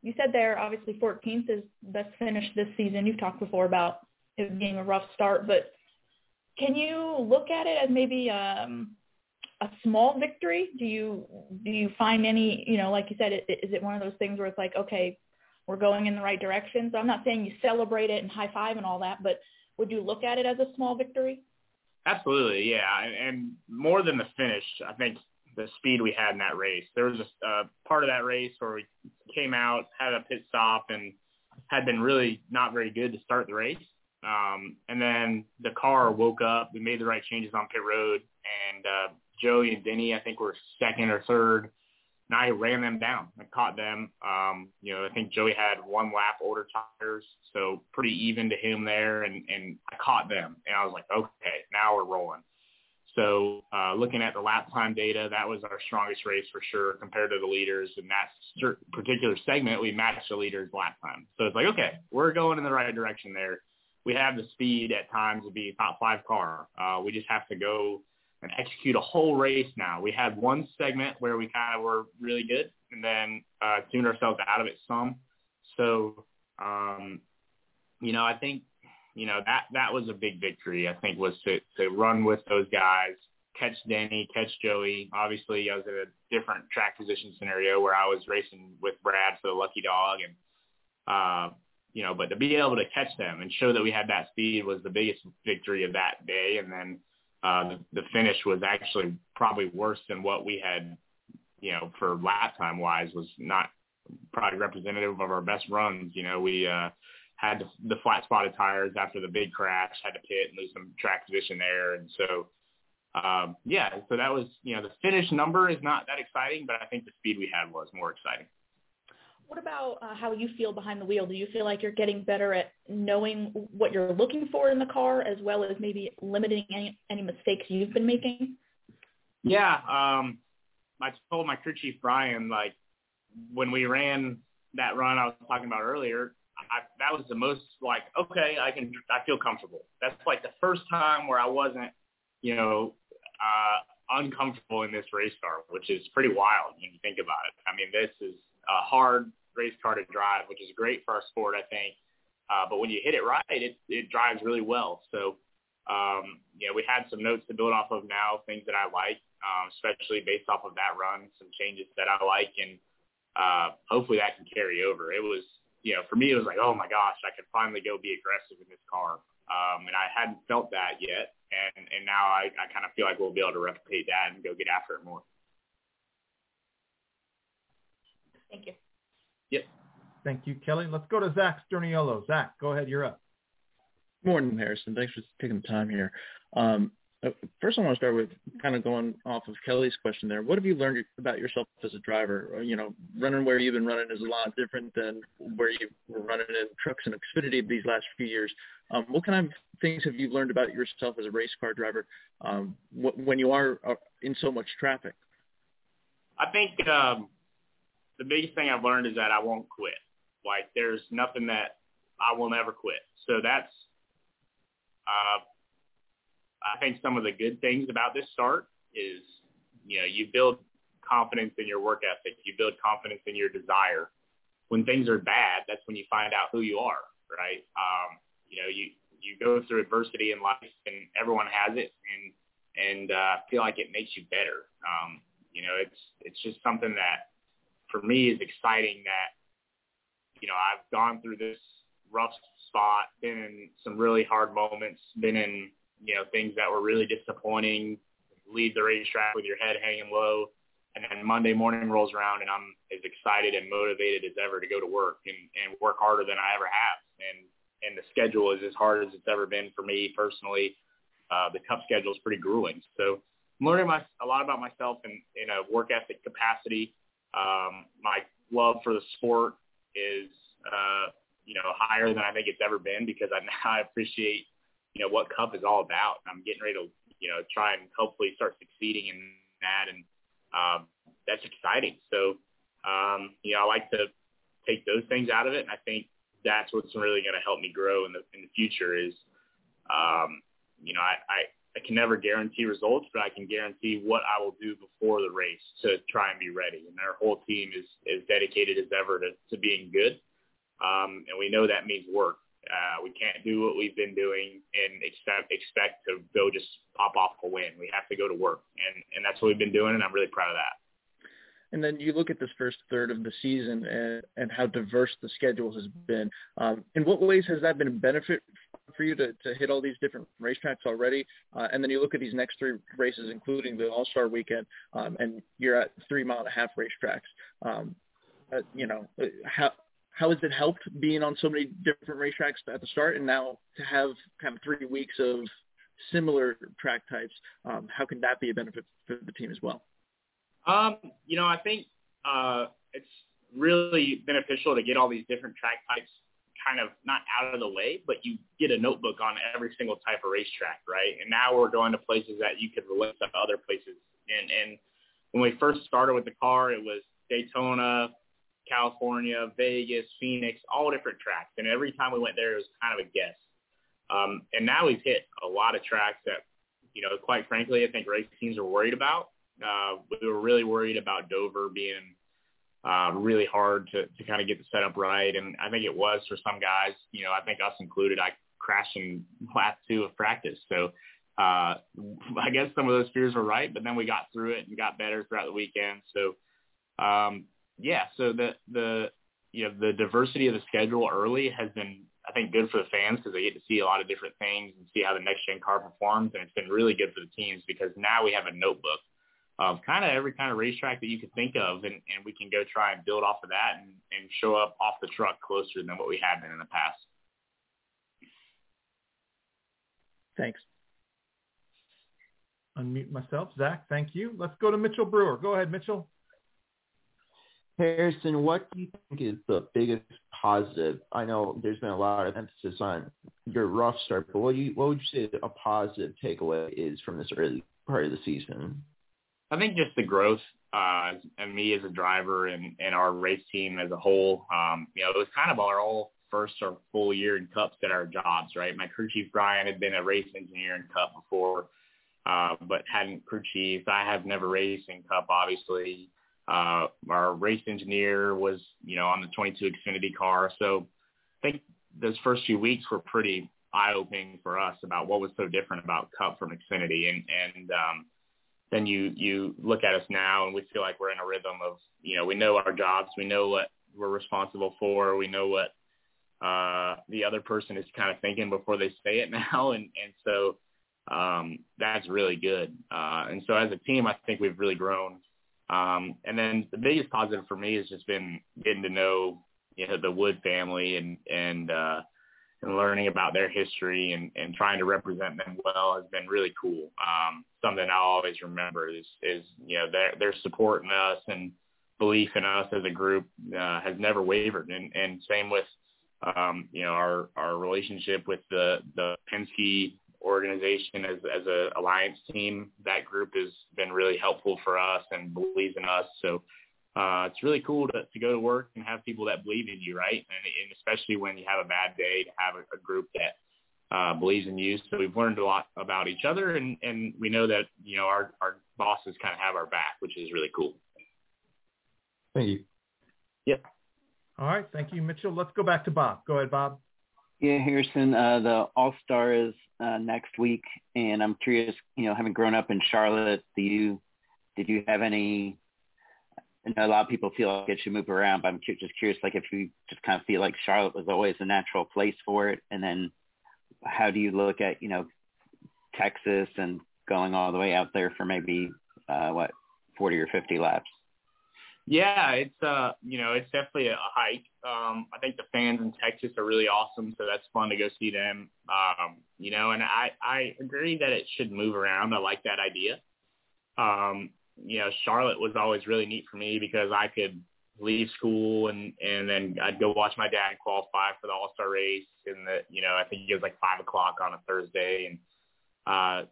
[SPEAKER 31] you said there, obviously 14th is best finish this season. You've talked before about it being a rough start, but can you look at it as maybe um, a small victory? Do you do you find any, you know, like you said, is it one of those things where it's like, okay, we're going in the right direction? So I'm not saying you celebrate it and high five and all that, but would you look at it as a small victory?
[SPEAKER 30] Absolutely, yeah. And more than the finish, I think the speed we had in that race. There was a uh, part of that race where we came out, had a pit stop, and had been really not very good to start the race. Um, and then the car woke up. We made the right changes on pit road, and uh, Joey and Denny, I think, were second or third. And I ran them down. I caught them. Um, you know, I think Joey had one lap older tires, so pretty even to him there, and and I caught them, and I was like, okay, now we're rolling. So uh, looking at the lap time data, that was our strongest race for sure compared to the leaders. In that particular segment, we matched the leaders lap time. So it's like, okay, we're going in the right direction there. We have the speed at times to be top five car. Uh, we just have to go and execute a whole race now. We had one segment where we kind of were really good and then uh, tuned ourselves out of it some. So, um, you know, I think you know, that that was a big victory. I think was to to run with those guys, catch Denny, catch Joey. Obviously, I was in a different track position scenario where I was racing with Brad for the lucky dog, and uh, you know, but to be able to catch them and show that we had that speed was the biggest victory of that day. And then uh, the, the finish was actually probably worse than what we had, you know, for lap time wise was not probably representative of our best runs. You know, we uh, had the, the flat spotted tires after the big crash, had to pit and lose some track position there. And so, um, yeah, so that was, you know, the finish number is not that exciting, but I think the speed we had was more exciting.
[SPEAKER 31] What about uh, how you feel behind the wheel? Do you feel like you're getting better at knowing what you're looking for in the car, as well as maybe limiting any any mistakes you've been making?
[SPEAKER 30] Yeah, um, I told my crew chief Brian like when we ran that run I was talking about earlier, I, that was the most like, okay, I can, I feel comfortable. That's like the first time where I wasn't, you know, uh, uncomfortable in this race car, which is pretty wild when you think about it. I mean, this is a hard race car to drive, which is great for our sport, I think. Uh, but when you hit it right, it, it drives really well. So, um, you know, we had some notes to build off of now, things that I like, um, especially based off of that run, some changes that I like, and uh, hopefully that can carry over. It was you know, for me, it was like, oh my gosh, I could finally go be aggressive in this car. Um, and I hadn't felt that yet. And, and now I, I kind of feel like we'll be able to replicate that and go get after it more.
[SPEAKER 31] Thank you.
[SPEAKER 30] Yep.
[SPEAKER 28] Thank you, Kelly. Let's go to Zach Sturniolo. Zach, go ahead. You're up.
[SPEAKER 32] Morning, Harrison. Thanks for taking the time here. Um, first, I want to start with kind of going off of Kelly's question there. What have you learned about yourself as a driver? Uh, you know, running where you've been running is a lot different than where you were running in trucks and Xfinity these last few years. Um, what kind of things have you learned about yourself as a race car driver um, wh- when you are uh, in so much traffic?
[SPEAKER 30] I think um, the biggest thing I've learned is that I won't quit. Like, there's nothing that I will never quit. So that's uh, I think some of the good things about this start is, you know, you build confidence in your work ethic. You build confidence in your desire. When things are bad, that's when you find out who you are, right? Um, you know, you you go through adversity in life, and everyone has it, and and uh, feel like it makes you better. Um, you know, it's it's just something that for me is exciting. That you know, I've gone through this rough spot, been in some really hard moments, been in you know, things that were really disappointing, leave the racetrack with your head hanging low. And then Monday morning rolls around and I'm as excited and motivated as ever to go to work and, and work harder than I ever have. And, and the schedule is as hard as it's ever been for me personally. Uh, the cup schedule is pretty grueling. So I'm learning my, a lot about myself in, in a work ethic capacity. Um, my love for the sport is, uh, you know, higher than I think it's ever been because I now appreciate you know, what Cup is all about. I'm getting ready to, you know, try and hopefully start succeeding in that. And um, that's exciting. So, um, you know, I like to take those things out of it. And I think that's what's really going to help me grow in the, in the future is, um, you know, I, I, I can never guarantee results, but I can guarantee what I will do before the race to try and be ready. And our whole team is as dedicated as ever to, to being good. Um, and we know that means work. Uh, we can't do what we've been doing and expect expect to go just pop off a win. We have to go to work, and and that's what we've been doing, and I'm really proud of that.
[SPEAKER 32] And then you look at this first third of the season and, and how diverse the schedule has been. Um, in what ways has that been a benefit for you to, to hit all these different racetracks already? Uh, and then you look at these next three races, including the All-Star Weekend, um, and you're at three mile and a half racetracks. Um, uh, you know, how how has it helped being on so many different racetracks at the start, and now to have kind of three weeks of similar track types? Um, how can that be a benefit for the team as well?
[SPEAKER 30] Um, you know, I think uh, it's really beneficial to get all these different track types kind of not out of the way, but you get a notebook on every single type of racetrack, right? And now we're going to places that you could relate to other places. And and when we first started with the car, it was Daytona, California, Vegas, Phoenix, all different tracks. And every time we went there, it was kind of a guess. Um, and now we've hit a lot of tracks that, you know, quite frankly, I think race teams are worried about. Uh, we were really worried about Dover being uh, really hard to, to kind of get the setup right. And I think it was for some guys, you know, I think us included, I crashed in lap two of practice. So uh, I guess some of those fears were right, but then we got through it and got better throughout the weekend. So, um, yeah, so the, the, you know, the diversity of the schedule early has been, I think, good for the fans because they get to see a lot of different things and see how the next gen car performs. And it's been really good for the teams because now we have a notebook of kind of every kind of racetrack that you could think of, and, and we can go try and build off of that and, and show up off the truck closer than what we have been in the past.
[SPEAKER 28] Thanks. Unmute myself. Zach, thank you. Let's go to Mitchell Brewer. Go ahead, Mitchell.
[SPEAKER 33] Harrison, what do you think is the biggest positive? I know there's been a lot of emphasis on your rough start, but what, you, what would you say a positive takeaway is from this early part of the season?
[SPEAKER 30] I think just the growth uh, and me as a driver and, and our race team as a whole. Um, you know, it was kind of our all first or full year in cups at our jobs, right? My crew chief Brian had been a race engineer in cup before, uh, but hadn't crew chief. I have never raced in cup, obviously. Uh, our race engineer was, you know, on the 22 Xfinity car. So I think those first few weeks were pretty eye opening for us about what was so different about cup from Xfinity. And, and, um, then you you look at us now and we feel like we're in a rhythm of you know we know our jobs we know what we're responsible for we know what uh the other person is kind of thinking before they say it now and and so um that's really good uh and so as a team i think we've really grown um and then the biggest positive for me has just been getting to know you know the wood family and and uh and learning about their history and, and trying to represent them well has been really cool. Um, something I'll always remember is, is you know, their, their support in us and belief in us as a group uh, has never wavered. And, and same with, um, you know, our, our relationship with the, the Penske organization as, as a alliance team. That group has been really helpful for us and believes in us. So uh, it's really cool to, to go to work and have people that believe in you, right? And, and especially when you have a bad day, to have a, a group that uh, believes in you. So we've learned a lot about each other, and, and we know that you know our our bosses kind of have our back, which is really cool.
[SPEAKER 33] Thank you.
[SPEAKER 30] Yep.
[SPEAKER 28] All right, thank you, Mitchell. Let's go back to Bob. Go ahead, Bob.
[SPEAKER 29] Yeah, Harrison, uh, the All Star is uh, next week, and I'm curious. You know, having grown up in Charlotte, do you did you have any I know a lot of people feel like it should move around, but I'm just curious, like if you just kind of feel like Charlotte was always a natural place for it, and then how do you look at you know Texas and going all the way out there for maybe uh, what 40 or 50 laps?
[SPEAKER 30] Yeah, it's uh, you know, it's definitely a, hike. Um, I think the fans in Texas are really awesome, so that's fun to go see them. Um, you know, and I I agree that it should move around. I like that idea. Um, you know, Charlotte was always really neat for me because I could leave school and and then I'd go watch my dad qualify for the All Star race and the you know I think it was like five o'clock on a Thursday and uh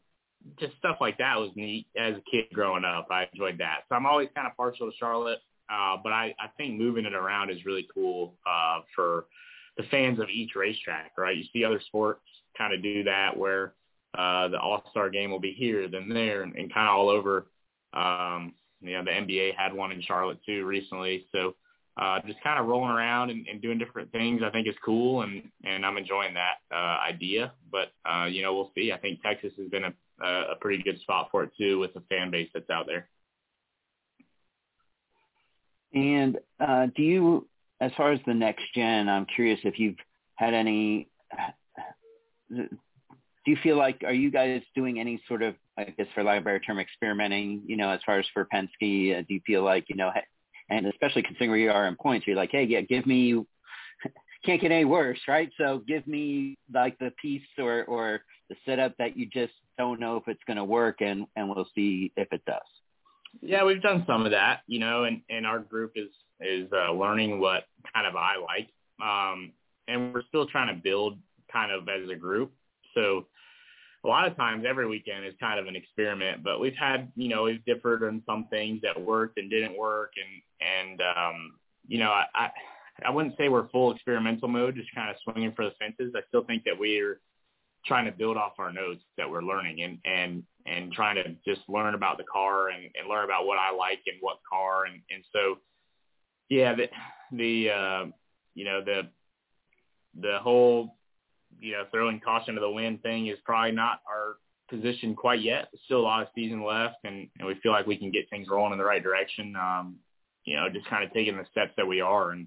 [SPEAKER 30] just stuff like that was neat as a kid growing up. I enjoyed that. So I'm always kind of partial to Charlotte, uh, but I I think moving it around is really cool uh, for the fans of each racetrack. Right, you see other sports kind of do that where uh, the All Star game will be here, then there, and, and kind of all over um, you know, the NBA had one in Charlotte too recently. So uh, just kind of rolling around and, and doing different things, I think is cool, and and I'm enjoying that uh, idea. But uh, you know, we'll see. I think Texas has been a a pretty good spot for it too, with the fan base that's out there.
[SPEAKER 29] And uh, do you, as far as the next gen, I'm curious if you've had any do you feel like are you guys doing any sort of I guess for lack of a better term experimenting you know as far as for Penske uh, do you feel like you know and especially considering where you are in points you're like hey yeah give me can't get any worse, right? So give me like the piece or or the setup that you just don't know if it's going to work, and and we'll see if it does.
[SPEAKER 30] Yeah, we've done some of that, you know, and and our group is is uh, learning what kind of I like, um, and we're still trying to build kind of as a group. So a lot of times every weekend is kind of an experiment, but we've had, you know, we've differed on some things that worked and didn't work. And, and, um, you know, I, I, I wouldn't say we're full experimental mode, just kind of swinging for the fences. I still think that we're trying to build off our notes that we're learning and, and, and trying to just learn about the car and, and learn about what I like and what car. And, and so, yeah, the, the, uh, you know, the, the whole you know, throwing caution to the wind thing is probably not our position quite yet. Still a lot of season left, and, and we feel like we can get things rolling in the right direction. Um, you know, just kind of taking the steps that we are. And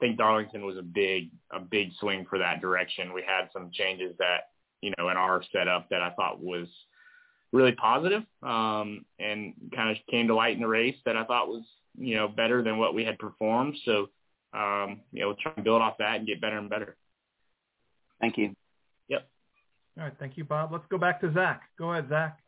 [SPEAKER 30] I think Darlington was a big, a big swing for that direction. We had some changes that, you know, in our setup that I thought was really positive, um, and kind of came to light in the race that I thought was, you know, better than what we had performed. So, um, you know, we'll try and build off that and get better and better.
[SPEAKER 29] Thank you.
[SPEAKER 30] Yep.
[SPEAKER 28] All right. Thank you, Bob. Let's go back to Zach. Go ahead, Zach.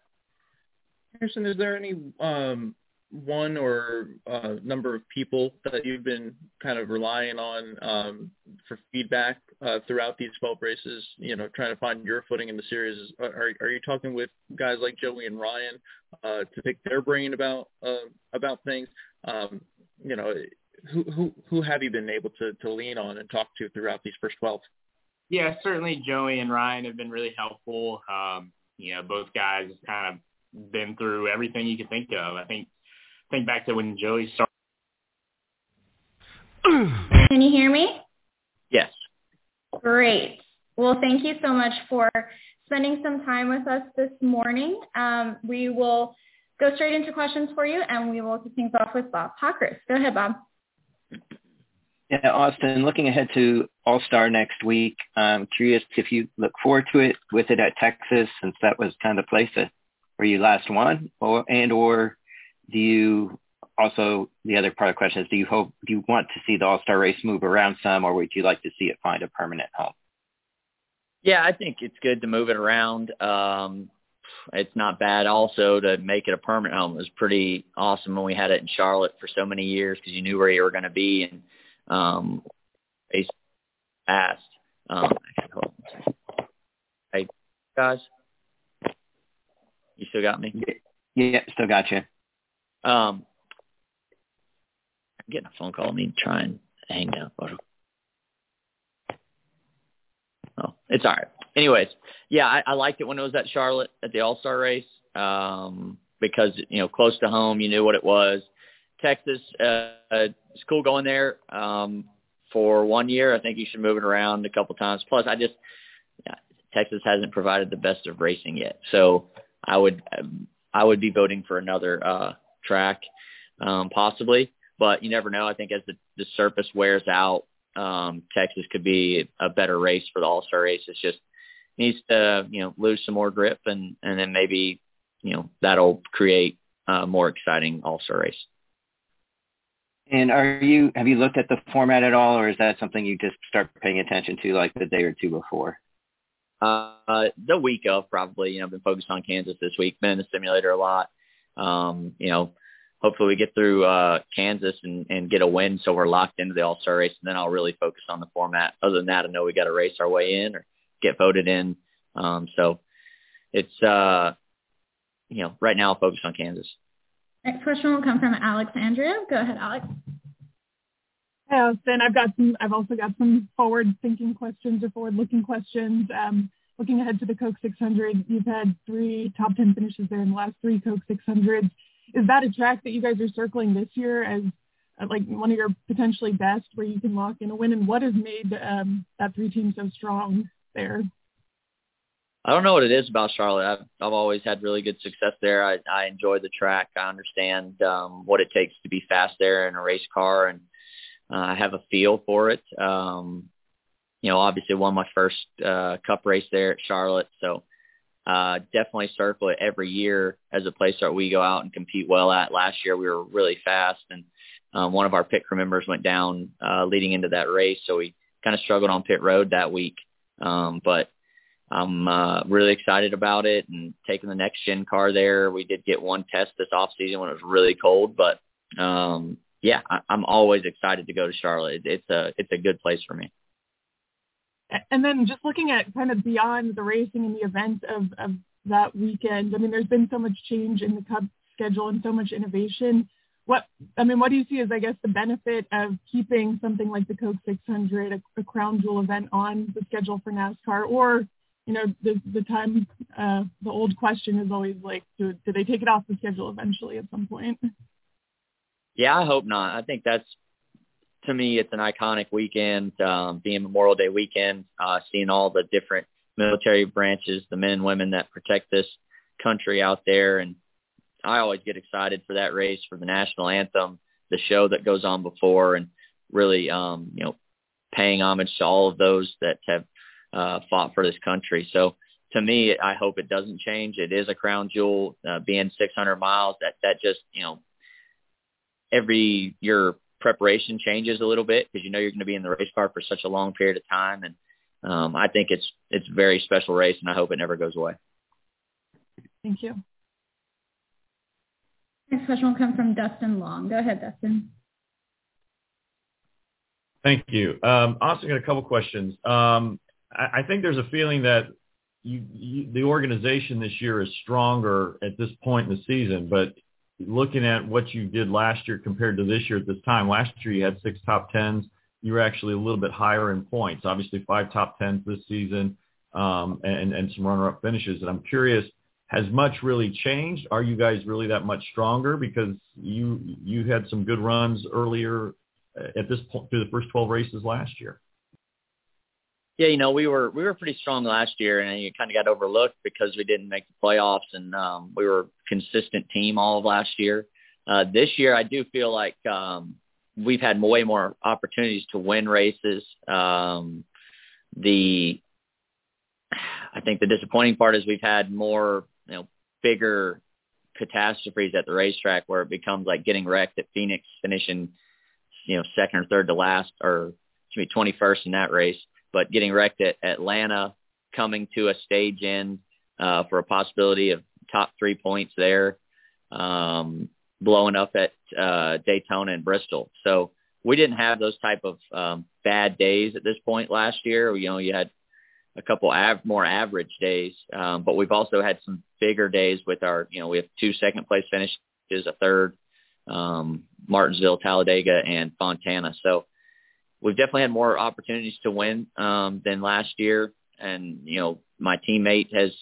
[SPEAKER 32] Harrison, is there any um, one or uh, number of people that you've been kind of relying on um, for feedback uh, throughout these 12 races? You know, trying to find your footing in the series. Are, are you talking with guys like Joey and Ryan uh, to pick their brain about uh, about things? Um, you know, who who who have you been able to to lean on and talk to throughout these first 12?
[SPEAKER 30] Yeah, certainly Joey and Ryan have been really helpful. Um, you know, both guys kind of been through everything you could think of. I think think back to when Joey started.
[SPEAKER 34] Can you hear me?
[SPEAKER 30] Yes.
[SPEAKER 34] Great. Well, thank you so much for spending some time with us this morning. Um, we will go straight into questions for you, and we will kick things off with Bob Pockrass. Go ahead, Bob.
[SPEAKER 29] Yeah, Austin, looking ahead to All-Star next week, I'm curious if you look forward to it with it at Texas, since that was kind of the place that, where you last won, or and or do you also the other part of the question is do you hope do you want to see the All-Star race move around some, or would you like to see it find a permanent home?
[SPEAKER 35] Yeah, I think it's good to move it around. Um, it's not bad also to make it a permanent home. It was pretty awesome when we had it in Charlotte for so many years because you knew where you were going to be and um, based asked. Um, actually, hold on Hey, guys, you still got me?
[SPEAKER 29] Yeah, still got you.
[SPEAKER 35] Um, I'm getting a phone call. Let me try and hang up. Oh, it's all right. Anyways, yeah, I, I liked it when it was at Charlotte at the All Star race um, because you know close to home, you knew what it was. Texas, uh, it's cool going there um, for one year. I think you should move it around a couple times. Plus, I just yeah, Texas hasn't provided the best of racing yet, so I would I would be voting for another uh, track um, possibly. But you never know. I think as the, the surface wears out, um, Texas could be a better race for the All Star race. It's just needs to you know lose some more grip, and and then maybe you know that'll create a more exciting All Star race.
[SPEAKER 29] And are you have you looked at the format at all, or is that something you just start paying attention to like the day or two before?
[SPEAKER 35] Uh, the week of probably. You know, I've been focused on Kansas this week. Been in the simulator a lot. Um, you know, hopefully we get through uh, Kansas and, and get a win, so we're locked into the All Star race, and then I'll really focus on the format. Other than that, I know we got to race our way in or get voted in. Um, so it's uh, you know, right now I'll focus on Kansas.
[SPEAKER 34] Next question will come from Alex Andrejev. Go ahead, Alex.
[SPEAKER 13] Hi, Austin. I've got some. I've also got some forward-thinking questions or forward-looking questions. Um, looking ahead to the Coke 600, you've had three top 10 finishes there in the last three Coke 600s. Is that a track that you guys are circling this year as uh, like one of your potentially best, where you can lock in a win? And what has made um, that three team so strong there?
[SPEAKER 35] I don't know what it is about Charlotte. I've I've always had really good success there. I I enjoy the track. I understand um what it takes to be fast there in a race car and uh, I have a feel for it. Um you know, obviously won my first uh cup race there at Charlotte, so uh definitely circle it every year as a place that we go out and compete well at. Last year we were really fast and um one of our pit crew members went down uh leading into that race, so we kind of struggled on pit road that week. Um, but I'm uh, really excited about it and taking the next gen car there. We did get one test this off season when it was really cold, but um, yeah, I, I'm always excited to go to Charlotte. It, it's a it's a good place for me.
[SPEAKER 13] And then just looking at kind of beyond the racing and the events of, of that weekend, I mean, there's been so much change in the Cup schedule and so much innovation. What I mean, what do you see as I guess the benefit of keeping something like the Coke 600, a, a crown jewel event, on the schedule for NASCAR, or you know, the the time uh, the old question is always like, do, do they take it off the schedule eventually at some point?
[SPEAKER 35] Yeah, I hope not. I think that's to me, it's an iconic weekend, um, being Memorial Day weekend, uh, seeing all the different military branches, the men and women that protect this country out there. And I always get excited for that race, for the national anthem, the show that goes on before, and really, um, you know, paying homage to all of those that have uh, fought for this country. So to me, I hope it doesn't change. It is a crown jewel, uh, being 600 miles. That that just you know, every your preparation changes a little bit because you know you're going to be in the race car for such a long period of time, and um, I think it's it's a very special race, and I hope it never goes away.
[SPEAKER 13] Thank you.
[SPEAKER 34] Next question will come from Dustin Long. Go ahead, Dustin.
[SPEAKER 36] Thank you. Um, also got a couple questions. Um, I, I think there's a feeling that you, you, the organization this year is stronger at this point in the season, but looking at what you did last year compared to this year at this time, last year you had six top tens. You were actually a little bit higher in points. Obviously, five top tens this season, um, and and some runner-up finishes. And I'm curious, has much really changed? Are you guys really that much stronger because you you had some good runs earlier at this point through the first 12 races last year?
[SPEAKER 35] Yeah, you know, we were we were pretty strong last year, and you kind of got overlooked because we didn't make the playoffs, and um, we were a consistent team all of last year. Uh, this year, I do feel like um, we've had way more opportunities to win races. Um, the I think the disappointing part is we've had more, you know, bigger catastrophes at the racetrack where it becomes like getting wrecked at Phoenix, finishing, you know, second or third to last, or to be 21st in that race but getting wrecked at Atlanta, coming to a stage end uh, for a possibility of top three points there, um, blowing up at uh, Daytona and Bristol. So we didn't have those type of um, bad days at this point last year. You know, you had a couple av- more average days, um, but we've also had some bigger days with our, you know, we have two second place finishes, a third, um, Martinsville, Talladega, and Fontana. So we've definitely had more opportunities to win um, than last year. And you know, my teammate has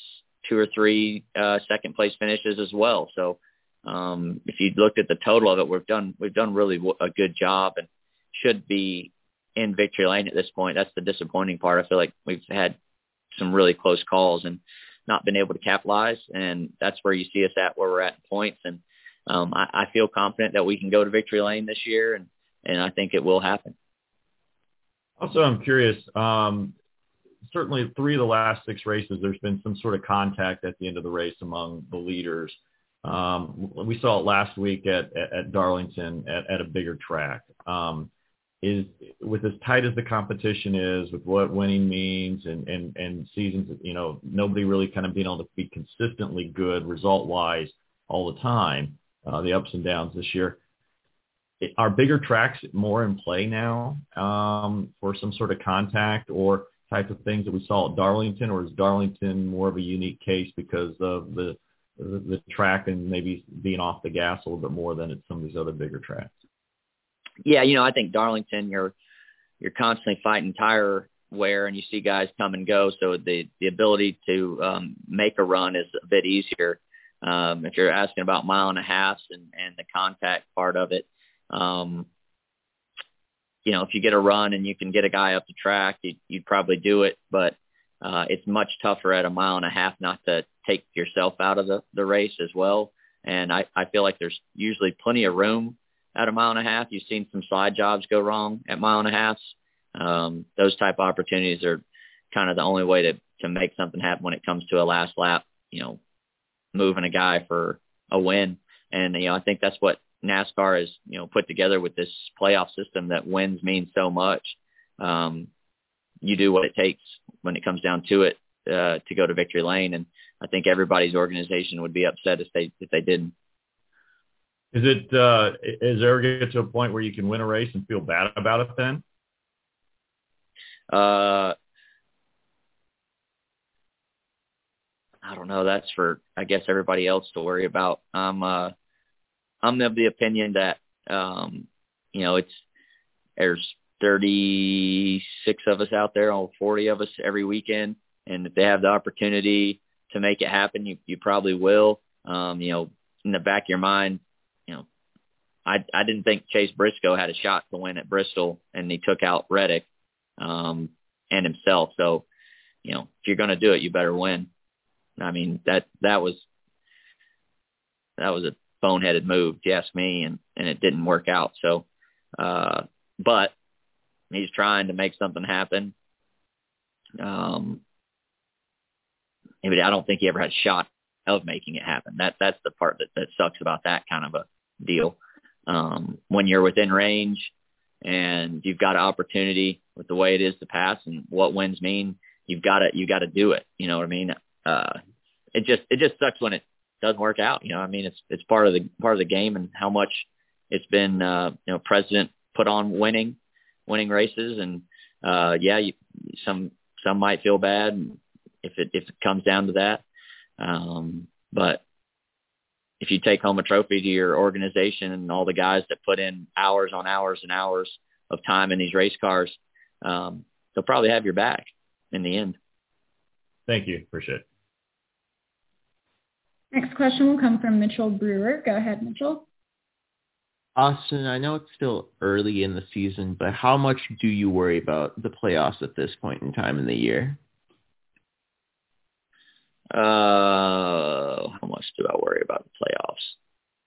[SPEAKER 35] two or three uh, second place finishes as well. So um, if you looked at the total of it, we've done we've done really a good job and should be in victory lane at this point. That's the disappointing part. I feel like we've had some really close calls and not been able to capitalize, and that's where you see us at where we're at in points. And um, I, I feel confident that we can go to victory lane this year, and and I think it will happen.
[SPEAKER 36] Also, I'm curious, um, certainly three of the last six races, there's been some sort of contact at the end of the race among the leaders. Um, we saw it last week at, at, at Darlington at, at a bigger track. Um, is with as tight as the competition is, with what winning means, and and and seasons, you know, nobody really kind of being able to be consistently good result wise all the time. Uh, the ups and downs this year are bigger tracks more in play now um, for some sort of contact or type of things that we saw at Darlington, or is Darlington more of a unique case because of the the, the track and maybe being off the gas a little bit more than at some of these other bigger tracks?
[SPEAKER 35] Yeah, you know, I think Darlington, you're you're constantly fighting tire wear, and you see guys come and go, so the the ability to um, make a run is a bit easier. Um, if you're asking about mile and a half and and the contact part of it, um, you know, if you get a run and you can get a guy up the track, you'd, you'd probably do it. But uh, it's much tougher at a mile and a half not to take yourself out of the, the race as well. And I, I feel like there's usually plenty of room at a mile and a half. You've seen some slide jobs go wrong at mile and a half. Um, those type of opportunities are kind of the only way to, to make something happen when it comes to a last lap, you know, moving a guy for a win. And, you know, I think that's what NASCAR is, you know, put together with this playoff system that wins mean so much. Um, you do what it takes when it comes down to it uh, to go to victory lane. And I think everybody's organization would be upset if they if they didn't.
[SPEAKER 36] Is it uh, is there ever get to a point where you can win a race and feel bad about it then?
[SPEAKER 35] Uh, I don't know. That's for I guess everybody else to worry about. I'm uh, I'm of the opinion that um, you know it's there's 36 of us out there, or 40 of us every weekend, and if they have the opportunity to make it happen, you you probably will. Um, you know, in the back of your mind, you know, I I didn't think Chase Briscoe had a shot to win at Bristol, and he took out Reddick um, and himself. So, you know, if you're going to do it, you better win. I mean that that was that was a boneheaded move, if you ask me, and and it didn't work out. So, uh, but he's trying to make something happen. Um, but I don't think he ever had a shot of making it happen. That that's the part that that sucks about that kind of a deal. Um, when you're within range and you've got an opportunity with the way it is to pass and what wins mean, you've got to you got to do it. You know what I mean? uh, it just it just sucks when it doesn't work out. You know, I mean, it's it's part of the part of the game and how much it's been. Uh, you know, president put on winning, winning races, and uh, yeah, you, some some might feel bad if it if it comes down to that. Um, but if you take home a trophy to your organization and all the guys that put in hours on hours and hours of time in these race cars, um, they'll probably have your back in the end.
[SPEAKER 36] Thank you. Appreciate it.
[SPEAKER 34] Next question will come from Mitchell Brewer. Go ahead, Mitchell.
[SPEAKER 33] Austin, I know it's still early in the season, but how much do you worry about the playoffs at this point in time in the year?
[SPEAKER 35] Uh, how much do I worry about the playoffs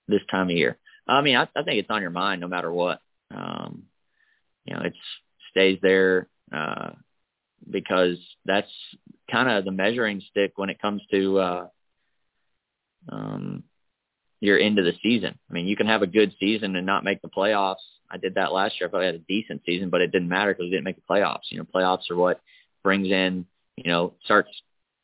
[SPEAKER 35] this time of year? I mean, I, I think it's on your mind no matter what. Um, you know, it stays there uh, because that's kind of the measuring stick when it comes to uh, um, your end of the season. I mean, you can have a good season and not make the playoffs. I did that last year. I probably had a decent season, but it didn't matter because we didn't make the playoffs. You know, playoffs are what brings in, you know, starts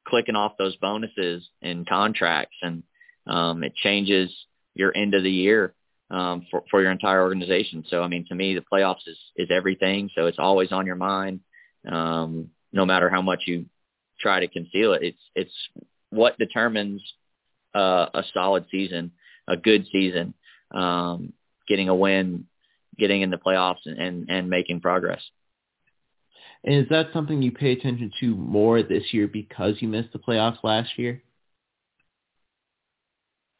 [SPEAKER 35] clicking off those bonuses and contracts, and um, it changes your end of the year um, for for your entire organization. So, I mean, to me, the playoffs is is everything. So it's always on your mind, um, no matter how much you try to conceal it. It's it's what determines uh, a solid season, a good season, um, getting a win, getting in the playoffs, and, and, and making progress.
[SPEAKER 33] And is that something you pay attention to more this year because you missed the playoffs last year?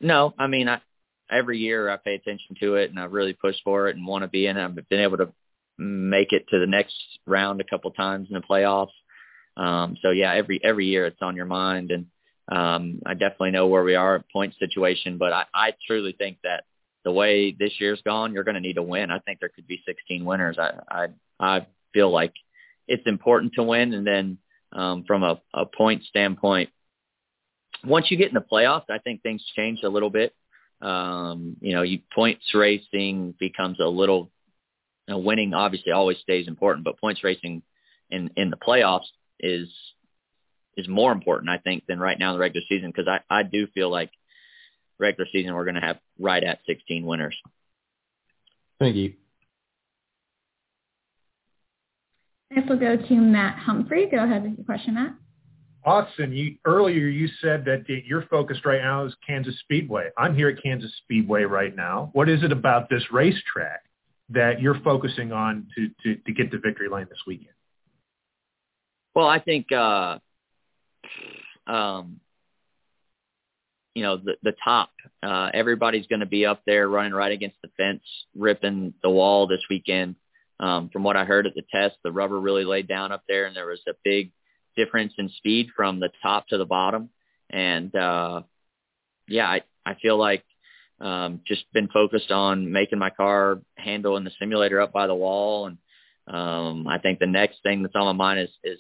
[SPEAKER 35] No, I mean, I, every year I pay attention to it and I really push for it and want to be in it. I've been able to make it to the next round a couple times in the playoffs. Um, so yeah, every every year it's on your mind, and um, I definitely know where we are point situation, but I, I truly think that the way this year's gone, you're going to need to win. I think there could be 16 winners. I, I, I feel like it's important to win. And then um, from a, a point standpoint, once you get in the playoffs, I think things change a little bit. Um, you know, you points racing becomes a little, you know, winning obviously always stays important, but points racing in, in the playoffs is is more important, I think, than right now in the regular season because I, I do feel like regular season we're going to have right at 16 winners.
[SPEAKER 33] Thank you.
[SPEAKER 34] Next we'll go to Matt Humphrey. Go ahead with your question, Matt.
[SPEAKER 37] Austin, you, earlier you said that you're focused right now is Kansas Speedway. I'm here at Kansas Speedway right now. What is it about this racetrack that you're focusing on to, to, to get to victory lane this weekend?
[SPEAKER 35] Well, I think uh, um, you know, the, the top. Uh, everybody's going to be up there running right against the fence, ripping the wall this weekend. Um, from what I heard at the test, the rubber really laid down up there, and there was a big difference in speed from the top to the bottom. And uh, yeah, I I feel like um, just been focused on making my car handle in the simulator up by the wall, and um, I think the next thing that's on my mind is is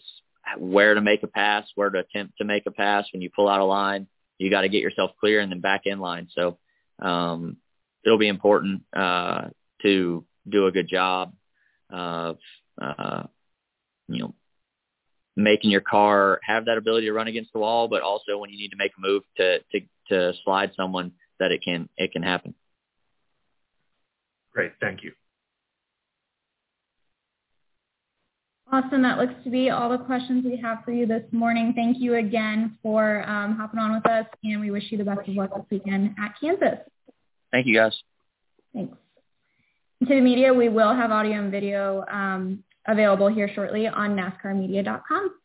[SPEAKER 35] where to make a pass, where to attempt to make a pass when you pull out a line. You got to get yourself clear and then back in line. So um, it'll be important uh, to do a good job of uh, you know making your car have that ability to run against the wall, but also when you need to make a move to to to slide someone that it can it can happen.
[SPEAKER 28] Great, thank you.
[SPEAKER 34] Awesome. That looks to be all the questions we have for you this morning. Thank you again for um, hopping on with us, and we wish you the best of luck this weekend at Kansas.
[SPEAKER 35] Thank you, guys.
[SPEAKER 34] Thanks. And to the media, we will have audio and video um, available here shortly on NASCARmedia.com.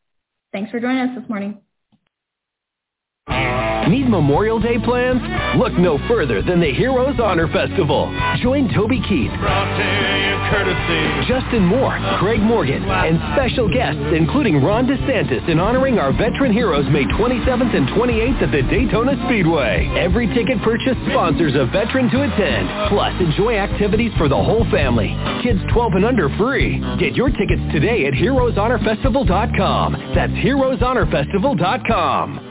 [SPEAKER 34] Thanks for joining us this morning.
[SPEAKER 1] Need Memorial Day plans? Look no further than the Heroes Honor Festival. Join Toby Keith, Justin Moore, Craig Morgan, and special guests including Ron DeSantis in honoring our veteran heroes May 27th and 28th at the Daytona Speedway. Every ticket purchase sponsors a veteran to attend. Plus, enjoy activities for the whole family. Kids 12 and under free. Get your tickets today at heroeshonorfestival.com. That's heroeshonorfestival.com.